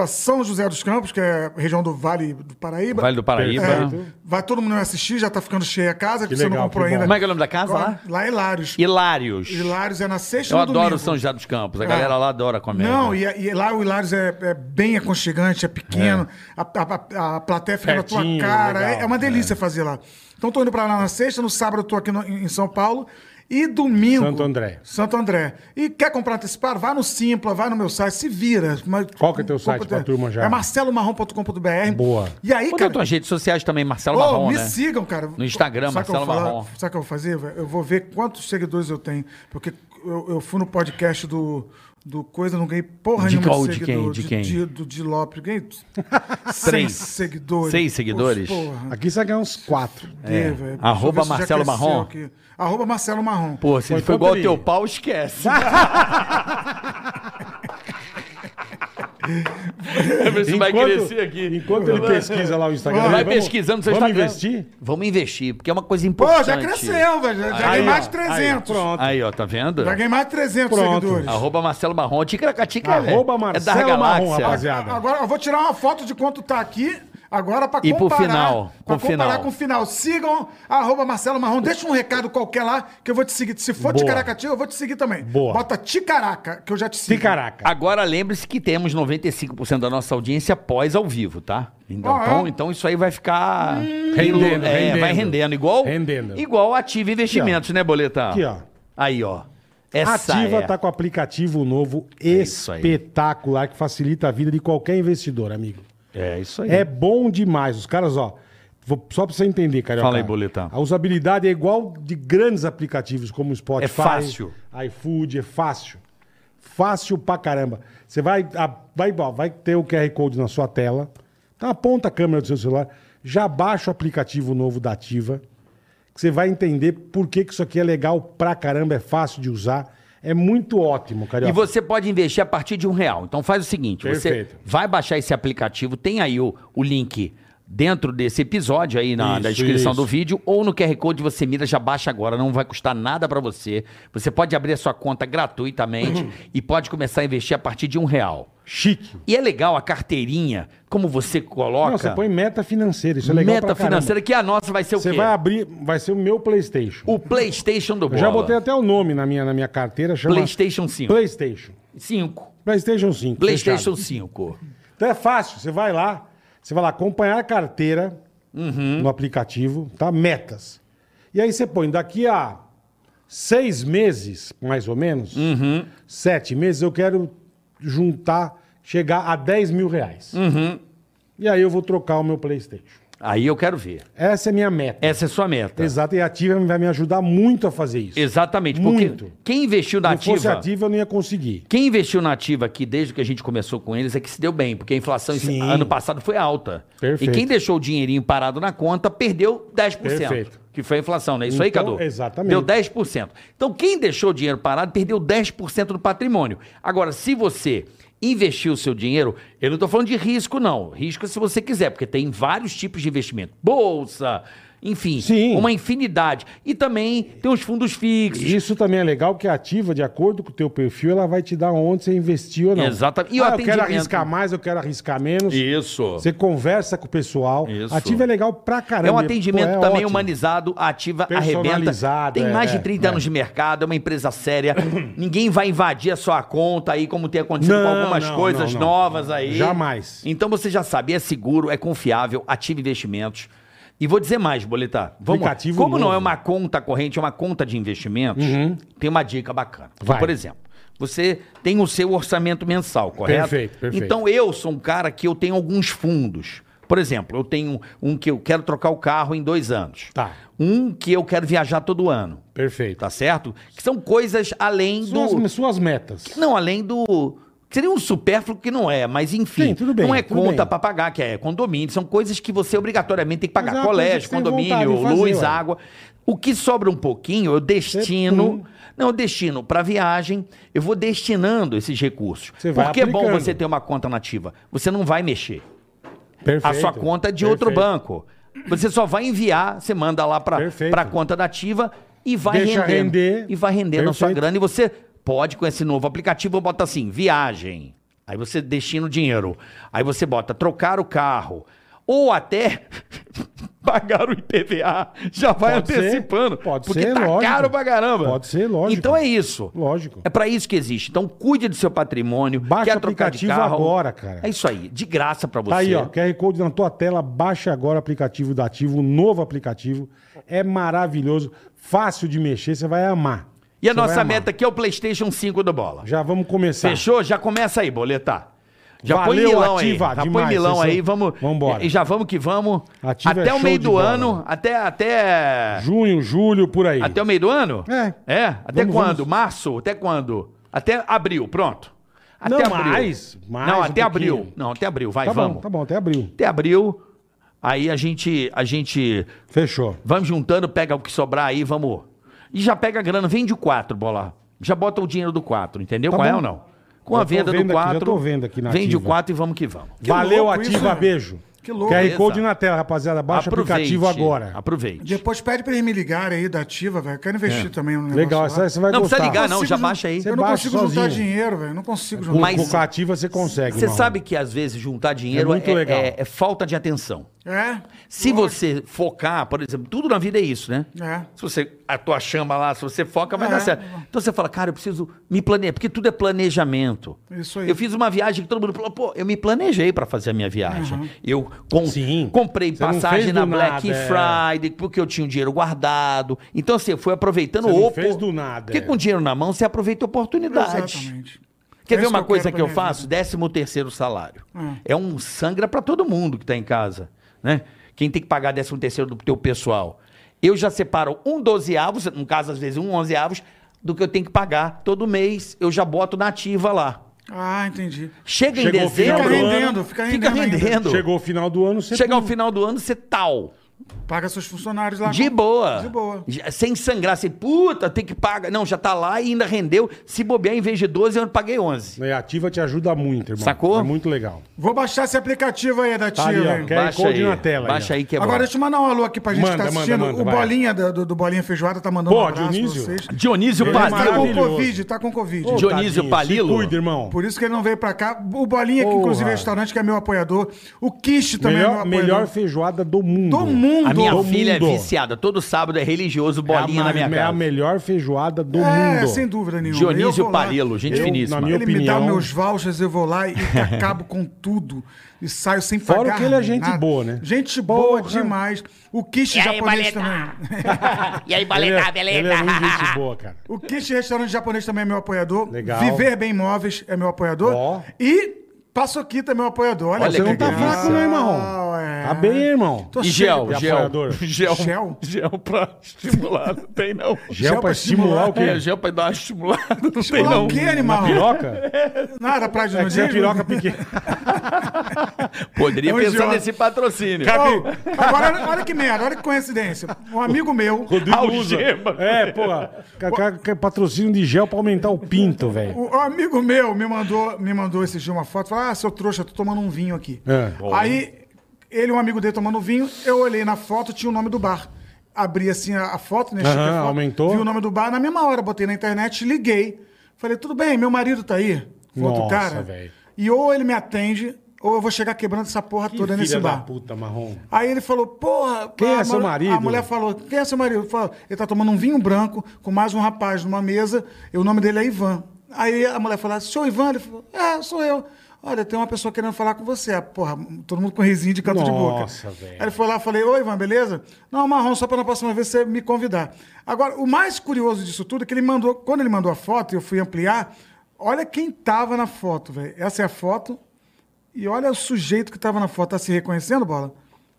São José dos Campos, que é a região do Vale do Paraíba. Vale do Paraíba. Perfeito. Vai todo mundo assistir, já tá ficando cheia a casa, que, Que você legal, não comprou ainda. Como é que é o nome da casa lá? Lá é Hilários. Hilários. Hilários é na sexta Eu no adoro domingo. São José dos Campos. A É. galera lá adora comédia. Não, e, e lá o Hilários é, é bem aconchegante, é pequeno, A, a, a plateia fica na tua Pertinho, cara. legal. É, é uma delícia fazer lá. Então tô indo pra lá na sexta, no sábado eu tô aqui no- em São Paulo. E domingo. Santo André. Santo André. E quer comprar antecipado? Vai no Simpla, vai no meu site, se vira. Mas- Qual que é teu site pra turma já? É marcelomarrom.com.br. Boa. E aí, é cara. as tuas redes sociais também, Marcelo Ô, Marrom, me né? sigam, cara. No Instagram, Sabe o que eu Marcelo vou falar? Marrom. Sabe o que eu vou fazer? Eu vou ver quantos seguidores eu tenho. Porque eu, eu fui no podcast do, do Coisa, não ganhei porra De nenhuma qual? de De quem? De quem? De, do Di Lopes. Ganhei seis Três. seguidores. Seis seguidores? Porra. Aqui você ganha uns quatro. É. Deixa eu Arroba Marcelo Marrom. aqui. Arroba Marcelo Marrom. Pô, se Pô, ele for igual ao teu pau, esquece. Vamos ver se vai crescer aqui. enquanto ele pesquisa lá o Instagram. Vai vamos- pesquisando no seu vamos Instagram. investir? Vamos investir, porque é uma coisa Pô, importante. já cresceu, velho. Já, já ganhei Aí, mais de aí, 300. pronto. Aí, ó, tá vendo? Já ganhei mais de 300 Pronto. seguidores. Arroba Marcelo Marrom. Ticaracatica Arroba é da Marcelo Marrom, rapaziada. Agora eu vou tirar uma foto de quanto tá aqui. Agora pra E pro comparar. final, Pra com o comparar final. com o final. Sigam arroba Marcelo Marrom. Deixa um recado qualquer lá que eu vou te seguir. Se for Boa. Ticaracati, eu vou te seguir também. Boa. Bota Ticaraca, que eu já te sigo. Ticaraca. Agora lembre-se que temos 95% da nossa audiência pós ao vivo, tá? Então, Ah, é? então, então isso aí vai ficar Rendendo, é, rendendo. vai rendendo igual Rendendo. igual Ativa Investimentos, né, Boleta? Aqui, ó. Aí, ó. Essa Ativa é. tá com o aplicativo novo aí. espetacular que facilita a vida de qualquer investidor, amigo. É isso aí. É bom demais. Os caras, ó. vou- só pra você entender, cara. Fala aí, Boletão. A usabilidade é igual de grandes aplicativos como o Spotify. É fácil. iFood, é fácil. Fácil pra caramba. Você vai, a- vai, ó, vai ter o QR Code na sua tela. Então aponta a câmera do seu celular. Já baixa o aplicativo novo da Ativa. Que você vai entender por que, que isso aqui é legal pra caramba, é fácil de usar. É muito ótimo, cara. E você pode investir a partir de um real. Então faz o seguinte: Perfeito. você vai baixar esse aplicativo, tem aí o, o link dentro desse episódio aí na, Isso, na descrição isso. do vídeo, ou no QR Code você mira, já baixa agora, não vai custar nada pra você. Você pode abrir a sua conta gratuitamente e pode começar a investir a partir de um real. Chique. E é legal a carteirinha, como você coloca. Não, você põe meta financeira. Isso é legal meta financeira, que a nossa vai ser o Você quê? vai abrir, vai ser o meu PlayStation. O PlayStation do Eu Bola. já botei até o nome na minha, na minha carteira, chama PlayStation 5. PlayStation. 5. PlayStation 5. PlayStation fechado. 5. Então é fácil, você vai lá, você vai lá acompanhar a carteira Uhum. no aplicativo, tá? Metas. E aí você põe daqui a seis meses, mais ou menos, Uhum. sete meses, eu quero juntar, chegar a 10 mil reais. Uhum. E aí eu vou trocar o meu PlayStation. Aí eu quero ver. Essa é a minha meta. Essa é sua meta. Exato, e a Ativa vai me ajudar muito a fazer isso. Exatamente, porque Muito. quem investiu na Se não fosse ativa, ativa, eu não ia conseguir. quem investiu na ativa aqui desde que a gente começou com eles é que se deu bem, porque a inflação Sim. ano passado foi alta. Perfeito. E quem deixou o dinheirinho parado na conta perdeu 10%. Perfeito. Que foi a inflação, não é isso aí, Então, Cadu? exatamente. Deu 10%. Então, quem deixou o dinheiro parado perdeu 10% do patrimônio. Agora, se você investir o seu dinheiro, eu não estou falando de risco, não. Risco é se você quiser, porque tem vários tipos de investimento. Bolsa, enfim, Sim. uma infinidade. E também tem os fundos fixos. Isso também é legal, porque ativa, de acordo com o teu perfil, ela vai te dar onde você investiu ou não. Exatamente. E o ah, eu quero arriscar mais, eu quero arriscar menos. Isso. Você conversa com o pessoal. Isso. A ativa é legal pra caramba. É um atendimento Pô, é também ótimo. humanizado, ativa arrebenta. Tem é, mais de é, 30 é. anos de mercado, é uma empresa séria. Ninguém vai invadir a sua conta aí, como tem acontecido com Não, algumas não, coisas não. novas aí. Jamais. Então você já sabe, é seguro, é confiável, ativa investimentos. E vou dizer mais, Boletar. Vamos, Aplicativo como não novo. é uma conta corrente, é uma conta de investimentos, tem uma dica bacana. Vai. Por exemplo, você tem o seu orçamento mensal, correto? Perfeito, perfeito. Então eu sou um cara que eu tenho alguns fundos. Por exemplo, eu tenho um que eu quero trocar o carro em dois anos. Tá. Um que eu quero viajar todo ano. Perfeito. Tá certo? Que são coisas além do. Suas, suas metas. Não, além do. Seria um supérfluo que não é, mas enfim. Sim, tudo bem, não é tudo conta pra pagar, que é condomínio. São coisas que você obrigatoriamente tem que é pagar. que Colégio, condomínio, fazer, luz, ué. água. O que sobra um pouquinho, eu destino. Não, eu destino para viagem, eu vou destinando esses recursos. Você vai Porque é bom aplicando. você ter uma conta nativa. Você não vai mexer. Perfeito. A sua conta é de outro Perfeito. banco. Você só vai enviar, você manda lá para Perfeito. a conta nativa e vai Deixa render. E vai rendendo a sua Perfeito. grana. E você pode, com esse novo aplicativo, bota assim, viagem. Aí você destina o dinheiro. Aí você bota trocar o carro. Ou até pagar o IPVA. Já vai Pode ser, antecipando. pode porque ser, tá lógico. caro pra caramba. Pode ser, lógico. Então é isso. Lógico. É pra isso que existe. Então cuide do seu patrimônio. Baixa o aplicativo carro. agora, cara. É isso aí. De graça pra você. Tá aí, ó. QR Code na tua tela. Baixa agora o aplicativo da Ativo, o novo aplicativo. É maravilhoso. Fácil de mexer, você vai amar. E a Você vai nossa amar. meta aqui é o PlayStation 5 do Bola. Já vamos começar. Fechou? Já começa aí, boletar. Já põe Valeu, milão ativa, aí. Já põe demais, milão vocês aí, vamos. Vambora. E já vamos que vamos. Ativa até é o meio do bola, ano, até até Junho, julho, por aí. até o meio do ano? É. É? Até Vamos, quando? vamos. Março? Até quando? Até abril, pronto. Até Não, abril. mais, mais Não, um até abril. pouquinho. Não, até abril, vai, Tá vamos. bom, tá bom, até abril. Até abril. Aí a gente a gente Fechou. Vamos juntando, pega o que sobrar aí, vamos. E já pega a grana, vende o 4, bola. Já bota o dinheiro do 4, entendeu? Tá Qual é bom. ou não? Com Já a venda vendo do aqui, já 4. tô vendo aqui na Vende o ativa. 4 e vamos que vamos. Valeu, louco ativa, isso, né? beijo. Que louco. QR Code na tela, rapaziada. Baixa o aplicativo agora. Aproveite. Depois pede pra eles me ligarem aí da ativa, velho. Eu quero investir também no negócio Legal, lá. essa você vai Não gostar. precisa ligar, não, já baixa aí. Eu não baixa consigo juntar sozinho. dinheiro, velho. Não consigo juntar. Mas- com a ativa você consegue, Você sabe que às vezes juntar dinheiro É é, é- é falta de atenção. É? Se você focar, por exemplo, tudo na vida é isso, né? É. Se você, a tua chama lá, se você foca, vai É. dar certo. Então você fala, cara, eu preciso me planejar, porque tudo é planejamento. Isso aí. Eu fiz uma viagem que todo mundo falou, pô, eu me planejei pra fazer a minha viagem. Eu com- Sim. comprei Você passagem na Black nada, é. Friday, porque eu tinha o dinheiro guardado. Então, assim, eu fui aproveitando Você não o fez do nada, Porque é. com dinheiro na mão, você aproveita a oportunidade. Exatamente. Quer É ver uma coisa que eu faço? vida. Décimo terceiro salário. Hum. É um sangra pra todo mundo que tá em casa, né? Quem tem que pagar décimo terceiro do teu pessoal. Eu já separo um dozeavos, no caso às vezes um onzeavos, do que eu tenho que pagar todo mês. Eu já boto na ativa lá. Ah, entendi. Chega Chegou em o final dezembro, do Fica ano, rendendo, fica rendendo. fica ainda. rendendo. Chegou o final do ano, você... Chega ao final do ano, você tal. Paga seus funcionários lá. De com- boa. De boa. Já- Sem sangrar, assim, puta, tem que pagar. Não, já tá lá e ainda rendeu. Se bobear, em vez de 12, eu paguei 11. E a ativa te ajuda muito, irmão. Sacou? É muito legal. Vou baixar esse aplicativo aí da Tá ali, Tia, ó, hein? QR Baixa aí, na tela. baixa aí que é bom. Agora, deixa eu mandar um alô aqui pra gente Manda, que tá manda, assistindo. manda, o vai. Bolinha do, do Bolinha Feijoada tá mandando Pô, um abraço Dionísio. pra vocês. Dionísio Ele é Mas tá com. Covid, tá com Covid. Ô, Dionísio tadinho, Palilo? Cuida, irmão. Por isso que ele não veio pra cá. O Bolinha, que Porra. inclusive é restaurante, que é meu apoiador. O Kish também é meu Melhor, apoiador. melhor feijoada do mundo. do mundo. A minha Do filha mundo. é viciada. Todo sábado é religioso, bolinha é a, na minha é a casa. melhor feijoada do É, mundo. sem dúvida nenhuma. Dionísio Palilo, gente Eu, finíssima. na minha Ele me dá opinião- meus vouchers, eu vou lá e acabo com tudo. E saio sem Fora pagar que ele é gente nada. boa, né? Gente boa Porra. demais. O Kish E aí, japonês boleta? também. e aí, é, beleza? ele é muito gente boa, cara. O Kish Restaurante Japonês também é meu apoiador. Legal. Viver Bem Imóveis é meu apoiador. Ó. E Paçoquita é meu apoiador. Olha, Olha que Você não tá legal. fraco, né, irmão? É. Tá bem, irmão. Tô E gel, gel. Gel. Gel? Gel pra estimular, não tem não. Gel pra estimular o quê? É, gel pra dar uma estimulada, não tem Estimular não. o quê, animal? Piroca? Nada, praia de É é piroca pequena. Poderia É um pensar nesse patrocínio. Ô, agora, olha- que merda, olha que coincidência. Um amigo meu, Rodrigo usa. Algema. É, pô. Patrocínio de gel pra aumentar o pinto, velho. o, o amigo meu me mandou, me mandou esse dia uma foto, falou: Ah, seu trouxa, tô tomando um vinho aqui. É. Aí, ele e um amigo dele tomando vinho, eu olhei na foto, tinha o nome do bar. Abri assim a, a foto, né? A foto, aumentou. Vi o nome do bar, na mesma hora, botei na internet, liguei. Falei, tudo bem, meu marido tá aí. Outro Nossa, cara. velho. E ou ele me atende, ou eu vou chegar quebrando essa porra Que toda nesse bar. puta, marrom. Aí ele falou, porra... Quem é seu marido? A mulher falou, quem é seu marido? Falou, ele tá tomando um vinho branco com mais um rapaz numa mesa, e o nome dele é Ivan. Aí a mulher falou, senhor Ivan? Ele falou, é, sou eu. Olha, tem uma pessoa querendo falar com você. Ah, Porra, todo mundo com risinho de canto de boca. Nossa, velho. Aí ele foi lá e falei, oi, Ivan, beleza? Não, marrom, só para na próxima vez você me convidar. Agora, o mais curioso disso tudo é que ele mandou, quando ele mandou a foto e eu fui ampliar, olha quem tava na foto, velho. Essa é a foto. E olha o sujeito que tava na foto. Tá se reconhecendo, Bola?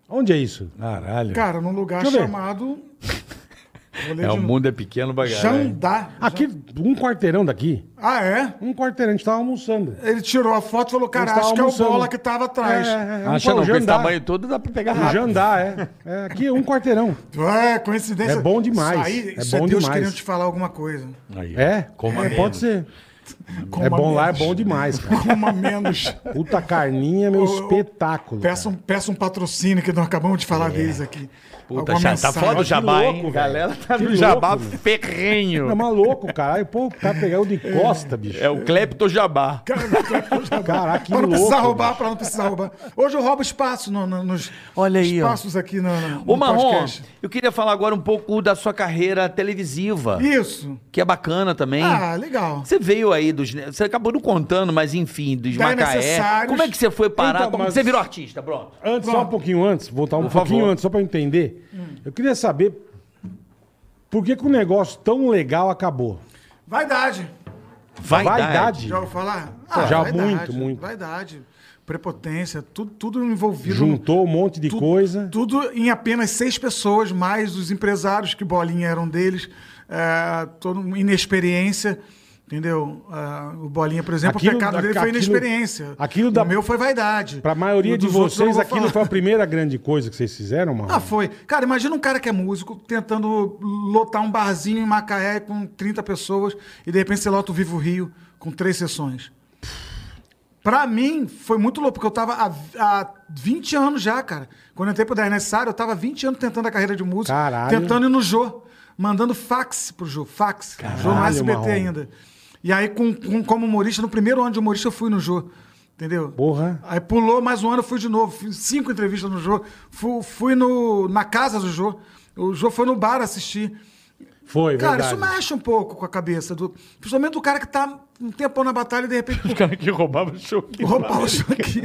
Onde é isso? Caralho. Cara, num lugar Deixa eu ver. chamado. Vou ler É, de o novo. mundo é pequeno pra caralho. Jandá. Aqui, um quarteirão daqui. Ah, é? Um quarteirão, a gente tava almoçando. Ele tirou a foto e falou, cara, acho que é o almoçando. Bola que tava atrás. É, é, é, Acha não, com esse tamanho todo dá pra pegar rápido. jandar, é. é. Aqui, um quarteirão. É, coincidência. É bom demais. Isso, aí, É isso é, bom Deus demais. querendo te falar alguma coisa. Aí, ó. É? Coma é, menos. pode ser. É bom lá, é bom demais, cara. Coma menos. Puta carninha, meu Ô, ô, espetáculo. Peça um, peça um patrocínio que nós acabamos de falar deles aqui. Puta, já, tá foda o Que jabá, louco, hein? velho. Galera tá Que no louco, jabá ferrenho. É maluco, caralho. Pô, o cara pegou de costa, bicho. É o Clepto Jabá. Caraca, que Pra não louco. precisar roubar, bicho. pra não precisar roubar. Hoje eu roubo espaço no- no- nos Olha aí, ó. espaços aqui no, no, Ô, no Marrom, podcast. eu queria falar agora um pouco da sua carreira televisiva, Isso. que é bacana também. Ah, legal. Você veio aí dos. Você acabou não contando, mas enfim, dos Da Macaé. Necessários. Como é que você foi parar? Então, Como mas- você virou artista, pronto? Antes, só um pouquinho antes, voltar um Por pouquinho favor. antes, só pra eu entender. Eu queria saber por que, que um negócio tão legal acabou. Vaidade. Vaidade? Já ouviu falar? Já vaidade, muito, muito. Vaidade. Prepotência, tudo, tudo envolvido. Juntou um monte de Tu- coisa. Tudo em apenas seis pessoas, mais os empresários, que Bolinha eram deles, é, toda inexperiência, entendeu? Ah, o Bolinha, por exemplo, Aquilo- o pecado dele foi aquilo- inexperiência. aquilo da- O meu foi vaidade. Pra maioria O de vocês, aquilo falar. foi a primeira grande coisa que vocês fizeram, mano? Ah, foi. Cara, imagina um cara que é músico tentando lotar um barzinho em Macaé com 30 pessoas e de repente você lota o Vivo Rio com três sessões. Pra mim, foi muito louco, porque eu tava há, há 20 anos já, cara. Quando eu entrei pro 10 necessário, eu tava há 20 anos tentando a carreira de músico. Caralho. Tentando ir no Jô. Mandando fax pro Jô. Fax. Jô no Caralho, SBT Marrom. ainda. E aí, com, com- como humorista, no primeiro ano de humorista, eu fui no Jô. Entendeu? Porra. Aí pulou mais um ano, eu fui de novo. Fiz cinco entrevistas no Jô. Fui, fui no, na casa do Jô. O Jô foi no bar assistir. Foi, Cara, verdade. isso mexe um pouco com a cabeça. Do, principalmente do cara que tá um tempão na batalha e de repente O cara que roubava o show aqui. roubar o show aqui.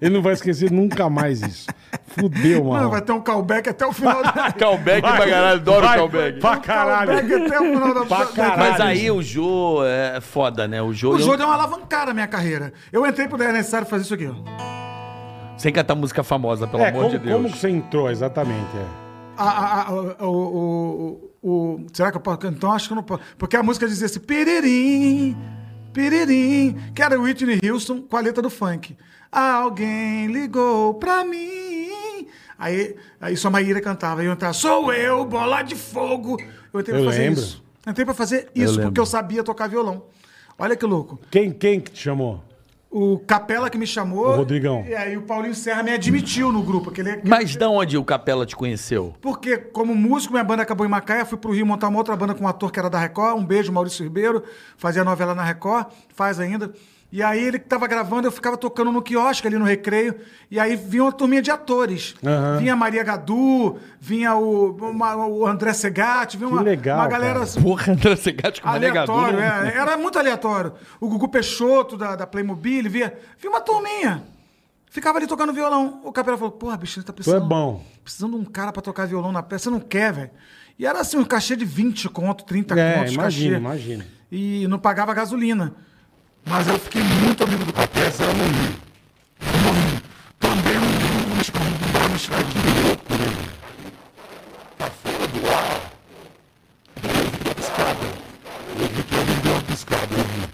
Ele não vai esquecer nunca mais isso. Fudeu, Mano, mano. vai ter um callback até o final da. Callback pra caralho, adoro Vai, callback. Pra caralho. Callback até o final da. Pra caralho. Mas aí o Jô é foda, né? O Jô. O eu- Jô deu uma alavancada na minha carreira. Eu entrei pro 10 necessário fazer isso aqui, ó. Sem cantar música famosa, pelo É, amor como, de Deus. como que você entrou, exatamente? É. A- a- a- o, o- o- o- será que eu posso? Então acho que eu não posso. Porque a música dizia assim: piririm, piririm, que era Whitney Houston com a letra do funk. Alguém ligou pra mim. Aí, aí só Maíra cantava. E eu entrava: Sou eu, bola de fogo. Eu entrei Eu pra fazer lembro. isso. Entrei pra fazer isso porque eu sabia tocar violão. Olha que louco. Quem, quem que te chamou? O Capela que me chamou. O Rodrigão. E aí o Paulinho Serra me admitiu no grupo. Que ele é- Mas de onde o Capela te conheceu? Porque, como músico, minha banda acabou em Macaé, fui pro Rio montar uma outra banda com um ator que era da Record. Um beijo, Maurício Ribeiro. Fazia novela na Record, faz ainda. E aí ele que tava gravando, eu ficava tocando no quiosque ali no recreio. E aí vinha uma turminha de atores. Aham. Vinha a Maria Gadu, vinha o, uma- o André Segatti, vinha Que uma, legal, uma galera cara. Porra, André Segatti com aleatório. Gadu. é, era muito aleatório. O Gugu Peixoto, da, da Playmobil, via, vinha uma turminha. Ficava ali tocando violão. O Capela falou, porra, bicho, você tá precisando... é bom. Precisando de um cara pra tocar violão na peça. Você não quer, velho. E era assim, um cachê de 20 conto, 30 É, contos imagina, cachê. imagina. E não pagava gasolina. Mas eu fiquei muito amigo do Capela. Essa era muito. Também um dos convidados aqui. Tá fora do ar. Deu uma piscada. Eu vi que ele deu uma piscada. Eu vi.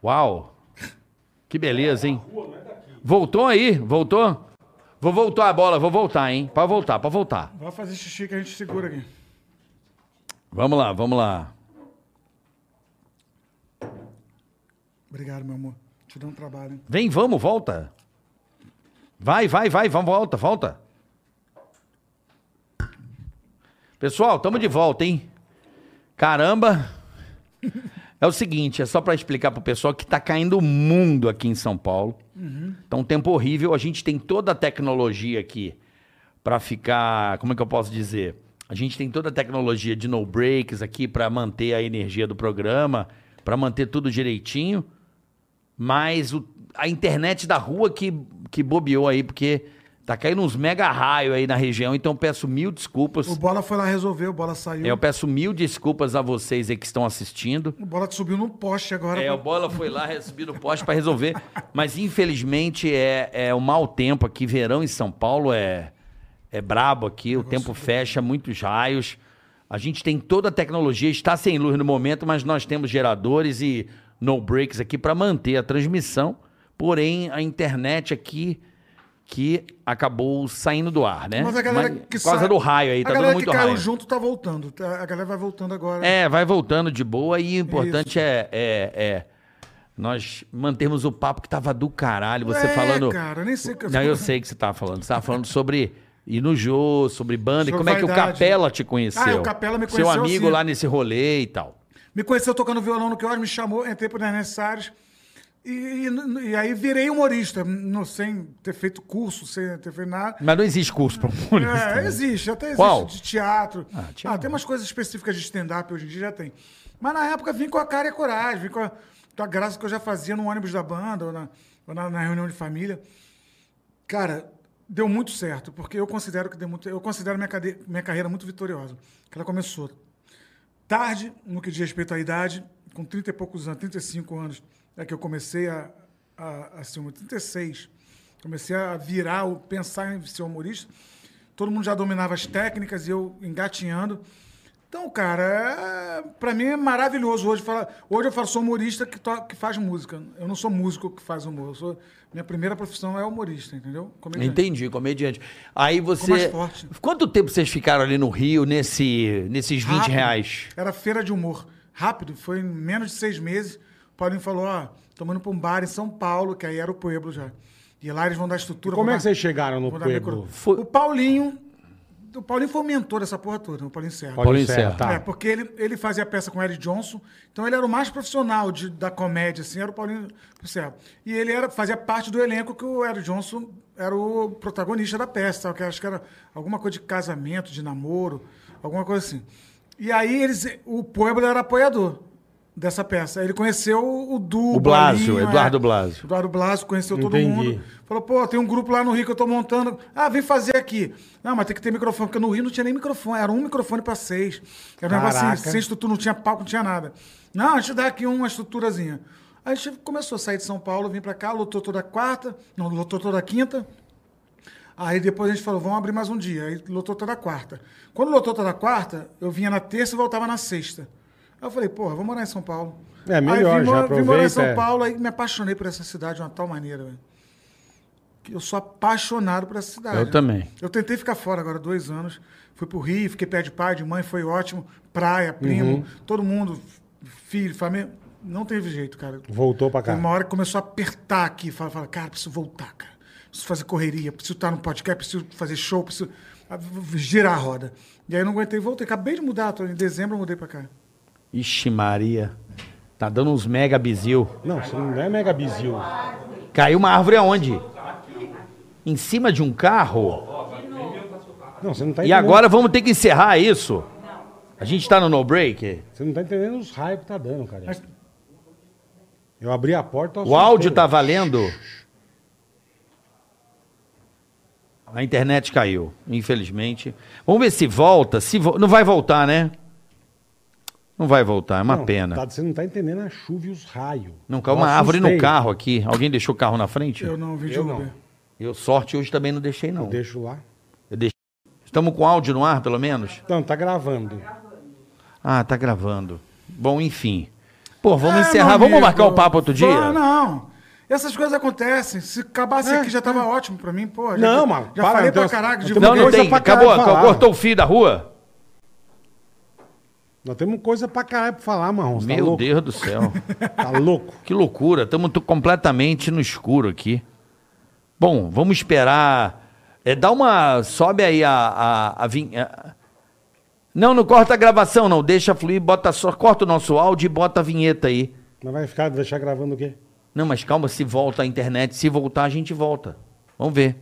Uau! Que beleza, hein? Voltou aí? Voltou? Vou voltar a bola, vou voltar, hein? Pode voltar, pode voltar. Vai fazer xixi que a gente segura aqui. Vamos lá, vamos lá. Obrigado, meu amor. Te deu um trabalho, hein? Vem, vamos, volta. Vai, vai, vai, vamos, volta, volta. Pessoal, estamos de volta, hein? Caramba. É o seguinte, é só para explicar pro pessoal que tá caindo o mundo aqui em São Paulo. Tá um tempo horrível. A gente tem toda a tecnologia aqui para ficar, como é que eu posso dizer? A gente tem toda a tecnologia de no breaks aqui para manter a energia do programa, para manter tudo direitinho. Mas o- a internet da rua que, que bobeou aí, porque tá caindo uns mega raio aí na região, então peço mil desculpas. O Bola foi lá resolver, o Bola saiu. Eu peço mil desculpas a vocês aí que estão assistindo. O Bola subiu no poste agora. É, o Bola foi lá subir no poste para resolver. Mas infelizmente é, é o mau tempo aqui. Verão em São Paulo é, é brabo aqui. O tempo fecha, muitos raios. A gente tem toda a tecnologia, está sem luz no momento, mas nós temos geradores e no breaks aqui para manter a transmissão. Porém, a internet aqui que acabou saindo do ar, né? Mas a galera Mas que por causa sai- do raio aí, a tá dando galera muito que caiu raio. junto tá voltando. tá? A galera vai voltando agora. É, vai voltando de boa e o importante é, é, é nós mantermos o papo que tava do caralho. Você É, falando. cara, nem sei o que eu Não, eu sei que você tava falando. Você tava falando sobre ir no Jô, sobre banda. e como é que o vaidade. Capela te conheceu? Ah, o Capela me Seu conheceu amigo assim. lá nesse rolê e tal. Me conheceu tocando violão no que me chamou, entrei para necessários. E, e, e aí virei humorista, não, sem ter feito curso, sem ter feito nada. Mas não existe curso pra humorista. É, né? existe, até existe Qual? de teatro. Ah, Ah, teatro. tem umas coisas específicas de stand-up hoje em dia já tem. Mas na época vim com a cara e a coragem, vim com a, com a graça que eu já fazia no ônibus da banda ou na, ou na, na reunião de família. Cara, deu muito certo, porque eu considero que deu muito. Eu considero minha, cade- minha carreira muito vitoriosa. Que ela começou tarde, no que diz respeito à idade, com 30 e poucos anos, 35 anos, é que eu comecei a, a, a ser humorista, 36. Comecei a virar, pensar em ser humorista. Todo mundo já dominava as técnicas e eu engatinhando. Então, cara, é, pra mim é maravilhoso hoje falar. Hoje eu falo, sou humorista que, to- que faz música. Eu não sou músico que faz humor. Sou, minha primeira profissão é humorista, entendeu? Comediante. Entendi, comediante. Aí você. mais forte. Quanto tempo vocês ficaram ali no Rio nesse, nesses 20 Rápido. reais? Era feira de humor. Rápido, foi em menos de seis meses. O Paulinho falou: ó, estamos indo para um bar em São Paulo, que aí era o Pueblo já. E lá eles vão dar estrutura. Como vão é que dar- vocês chegaram no Pueblo? Foi- O Paulinho. O Paulinho foi o mentor dessa porra toda, o Paulinho Serra. Paulinho Serra, tá. É, porque ele, ele fazia peça com o Eric Johnson, então ele era o mais profissional de- da comédia, assim, era o Paulinho Serra. E ele era, fazia parte do elenco que o Eric Johnson era o protagonista da peça, que acho que era alguma coisa de casamento, de namoro, alguma coisa assim. E aí eles, o Pueblo era apoiador dessa peça. Aí Ele conheceu o Du, O Blasio, Bolinho, Eduardo é. Blasio. Eduardo Blasio conheceu todo Entendi. mundo. Falou, pô, tem um grupo lá no Rio que eu tô montando. Ah, vem fazer aqui. Não, mas tem que ter microfone, porque no Rio não tinha nem microfone. Era um microfone para seis. Era um negócio Caraca. assim, sem estrutura, não tinha palco, não tinha nada. Não, a gente dá aqui uma estruturazinha. Aí a gente começou a sair de São Paulo, vim para cá, lotou toda quarta, não, lotou toda quinta. Aí depois a gente falou, vamos abrir mais um dia. Aí lotou toda quarta. Quando lotou toda quarta, eu vinha na terça e voltava na sexta. Aí eu falei, porra, vou morar em São Paulo. É, melhor, aí vim, já morar- vim morar em São aproveita, é. Paulo, aí me apaixonei por essa cidade de uma tal maneira, velho. Que Eu sou apaixonado por essa cidade. Eu também. Eu tentei ficar fora agora dois anos. Fui pro Rio, fiquei pé de pai, de mãe, foi ótimo. Praia, primo, Uhum. todo mundo, filho, família. Não teve jeito, cara. Voltou pra cá. Tem uma hora que começou a apertar aqui. Fala, fala, cara, preciso voltar, cara. Preciso fazer correria, preciso estar no podcast, preciso fazer show, preciso ah, girar a roda. E aí eu não aguentei e voltei. Acabei de mudar, tô, em dezembro eu mudei pra cá. Ixi, Maria. Tá dando uns mega bizil. Não, você não é mega bizil. Caiu uma árvore aonde? Em cima de um carro? Não, você não tá E entendendo. agora vamos ter que encerrar isso? A gente tá no no break? Você não tá entendendo os raios que tá dando, cara. Eu abri a porta. O áudio tá valendo? A internet caiu, infelizmente. Vamos ver se volta. Se vo- Não vai voltar, né? Não vai voltar, é uma Não, pena. tá- você não tá entendendo a chuva e os raios. Não, caiu uma árvore no carro aqui. Alguém deixou o carro na frente? Eu não vi de Eu não. Eu, sorte, hoje também não deixei, não. Eu deixo lá. Eu deixei. Estamos com áudio no ar, pelo menos? Não, tá gravando. Ah, tá gravando. Bom, enfim. Pô, vamos É, encerrar. meu Vamos amigo, marcar o papo outro dia? vá, Não. Essas coisas acontecem. Se acabasse aqui já tava ótimo pra mim, pô. Já, É, Não, mano, Já para, falei então, pra caraca de Não, não tem. Acabou, caralho falar. cortou o fio da rua? Nós temos coisa pra caralho pra falar, Marrom. Tá Meu louco? Deus do céu. Tá louco. que loucura. Estamos completamente no escuro aqui. Bom, vamos esperar. É, dá uma. Sobe aí a. a, a vin- a- Não, não corta a gravação, não. Deixa fluir, bota só. Corta o nosso áudio e bota a vinheta aí. Mas vai ficar, deixar gravando o quê? Não, mas calma, se volta a internet, se voltar, a gente volta. Vamos ver.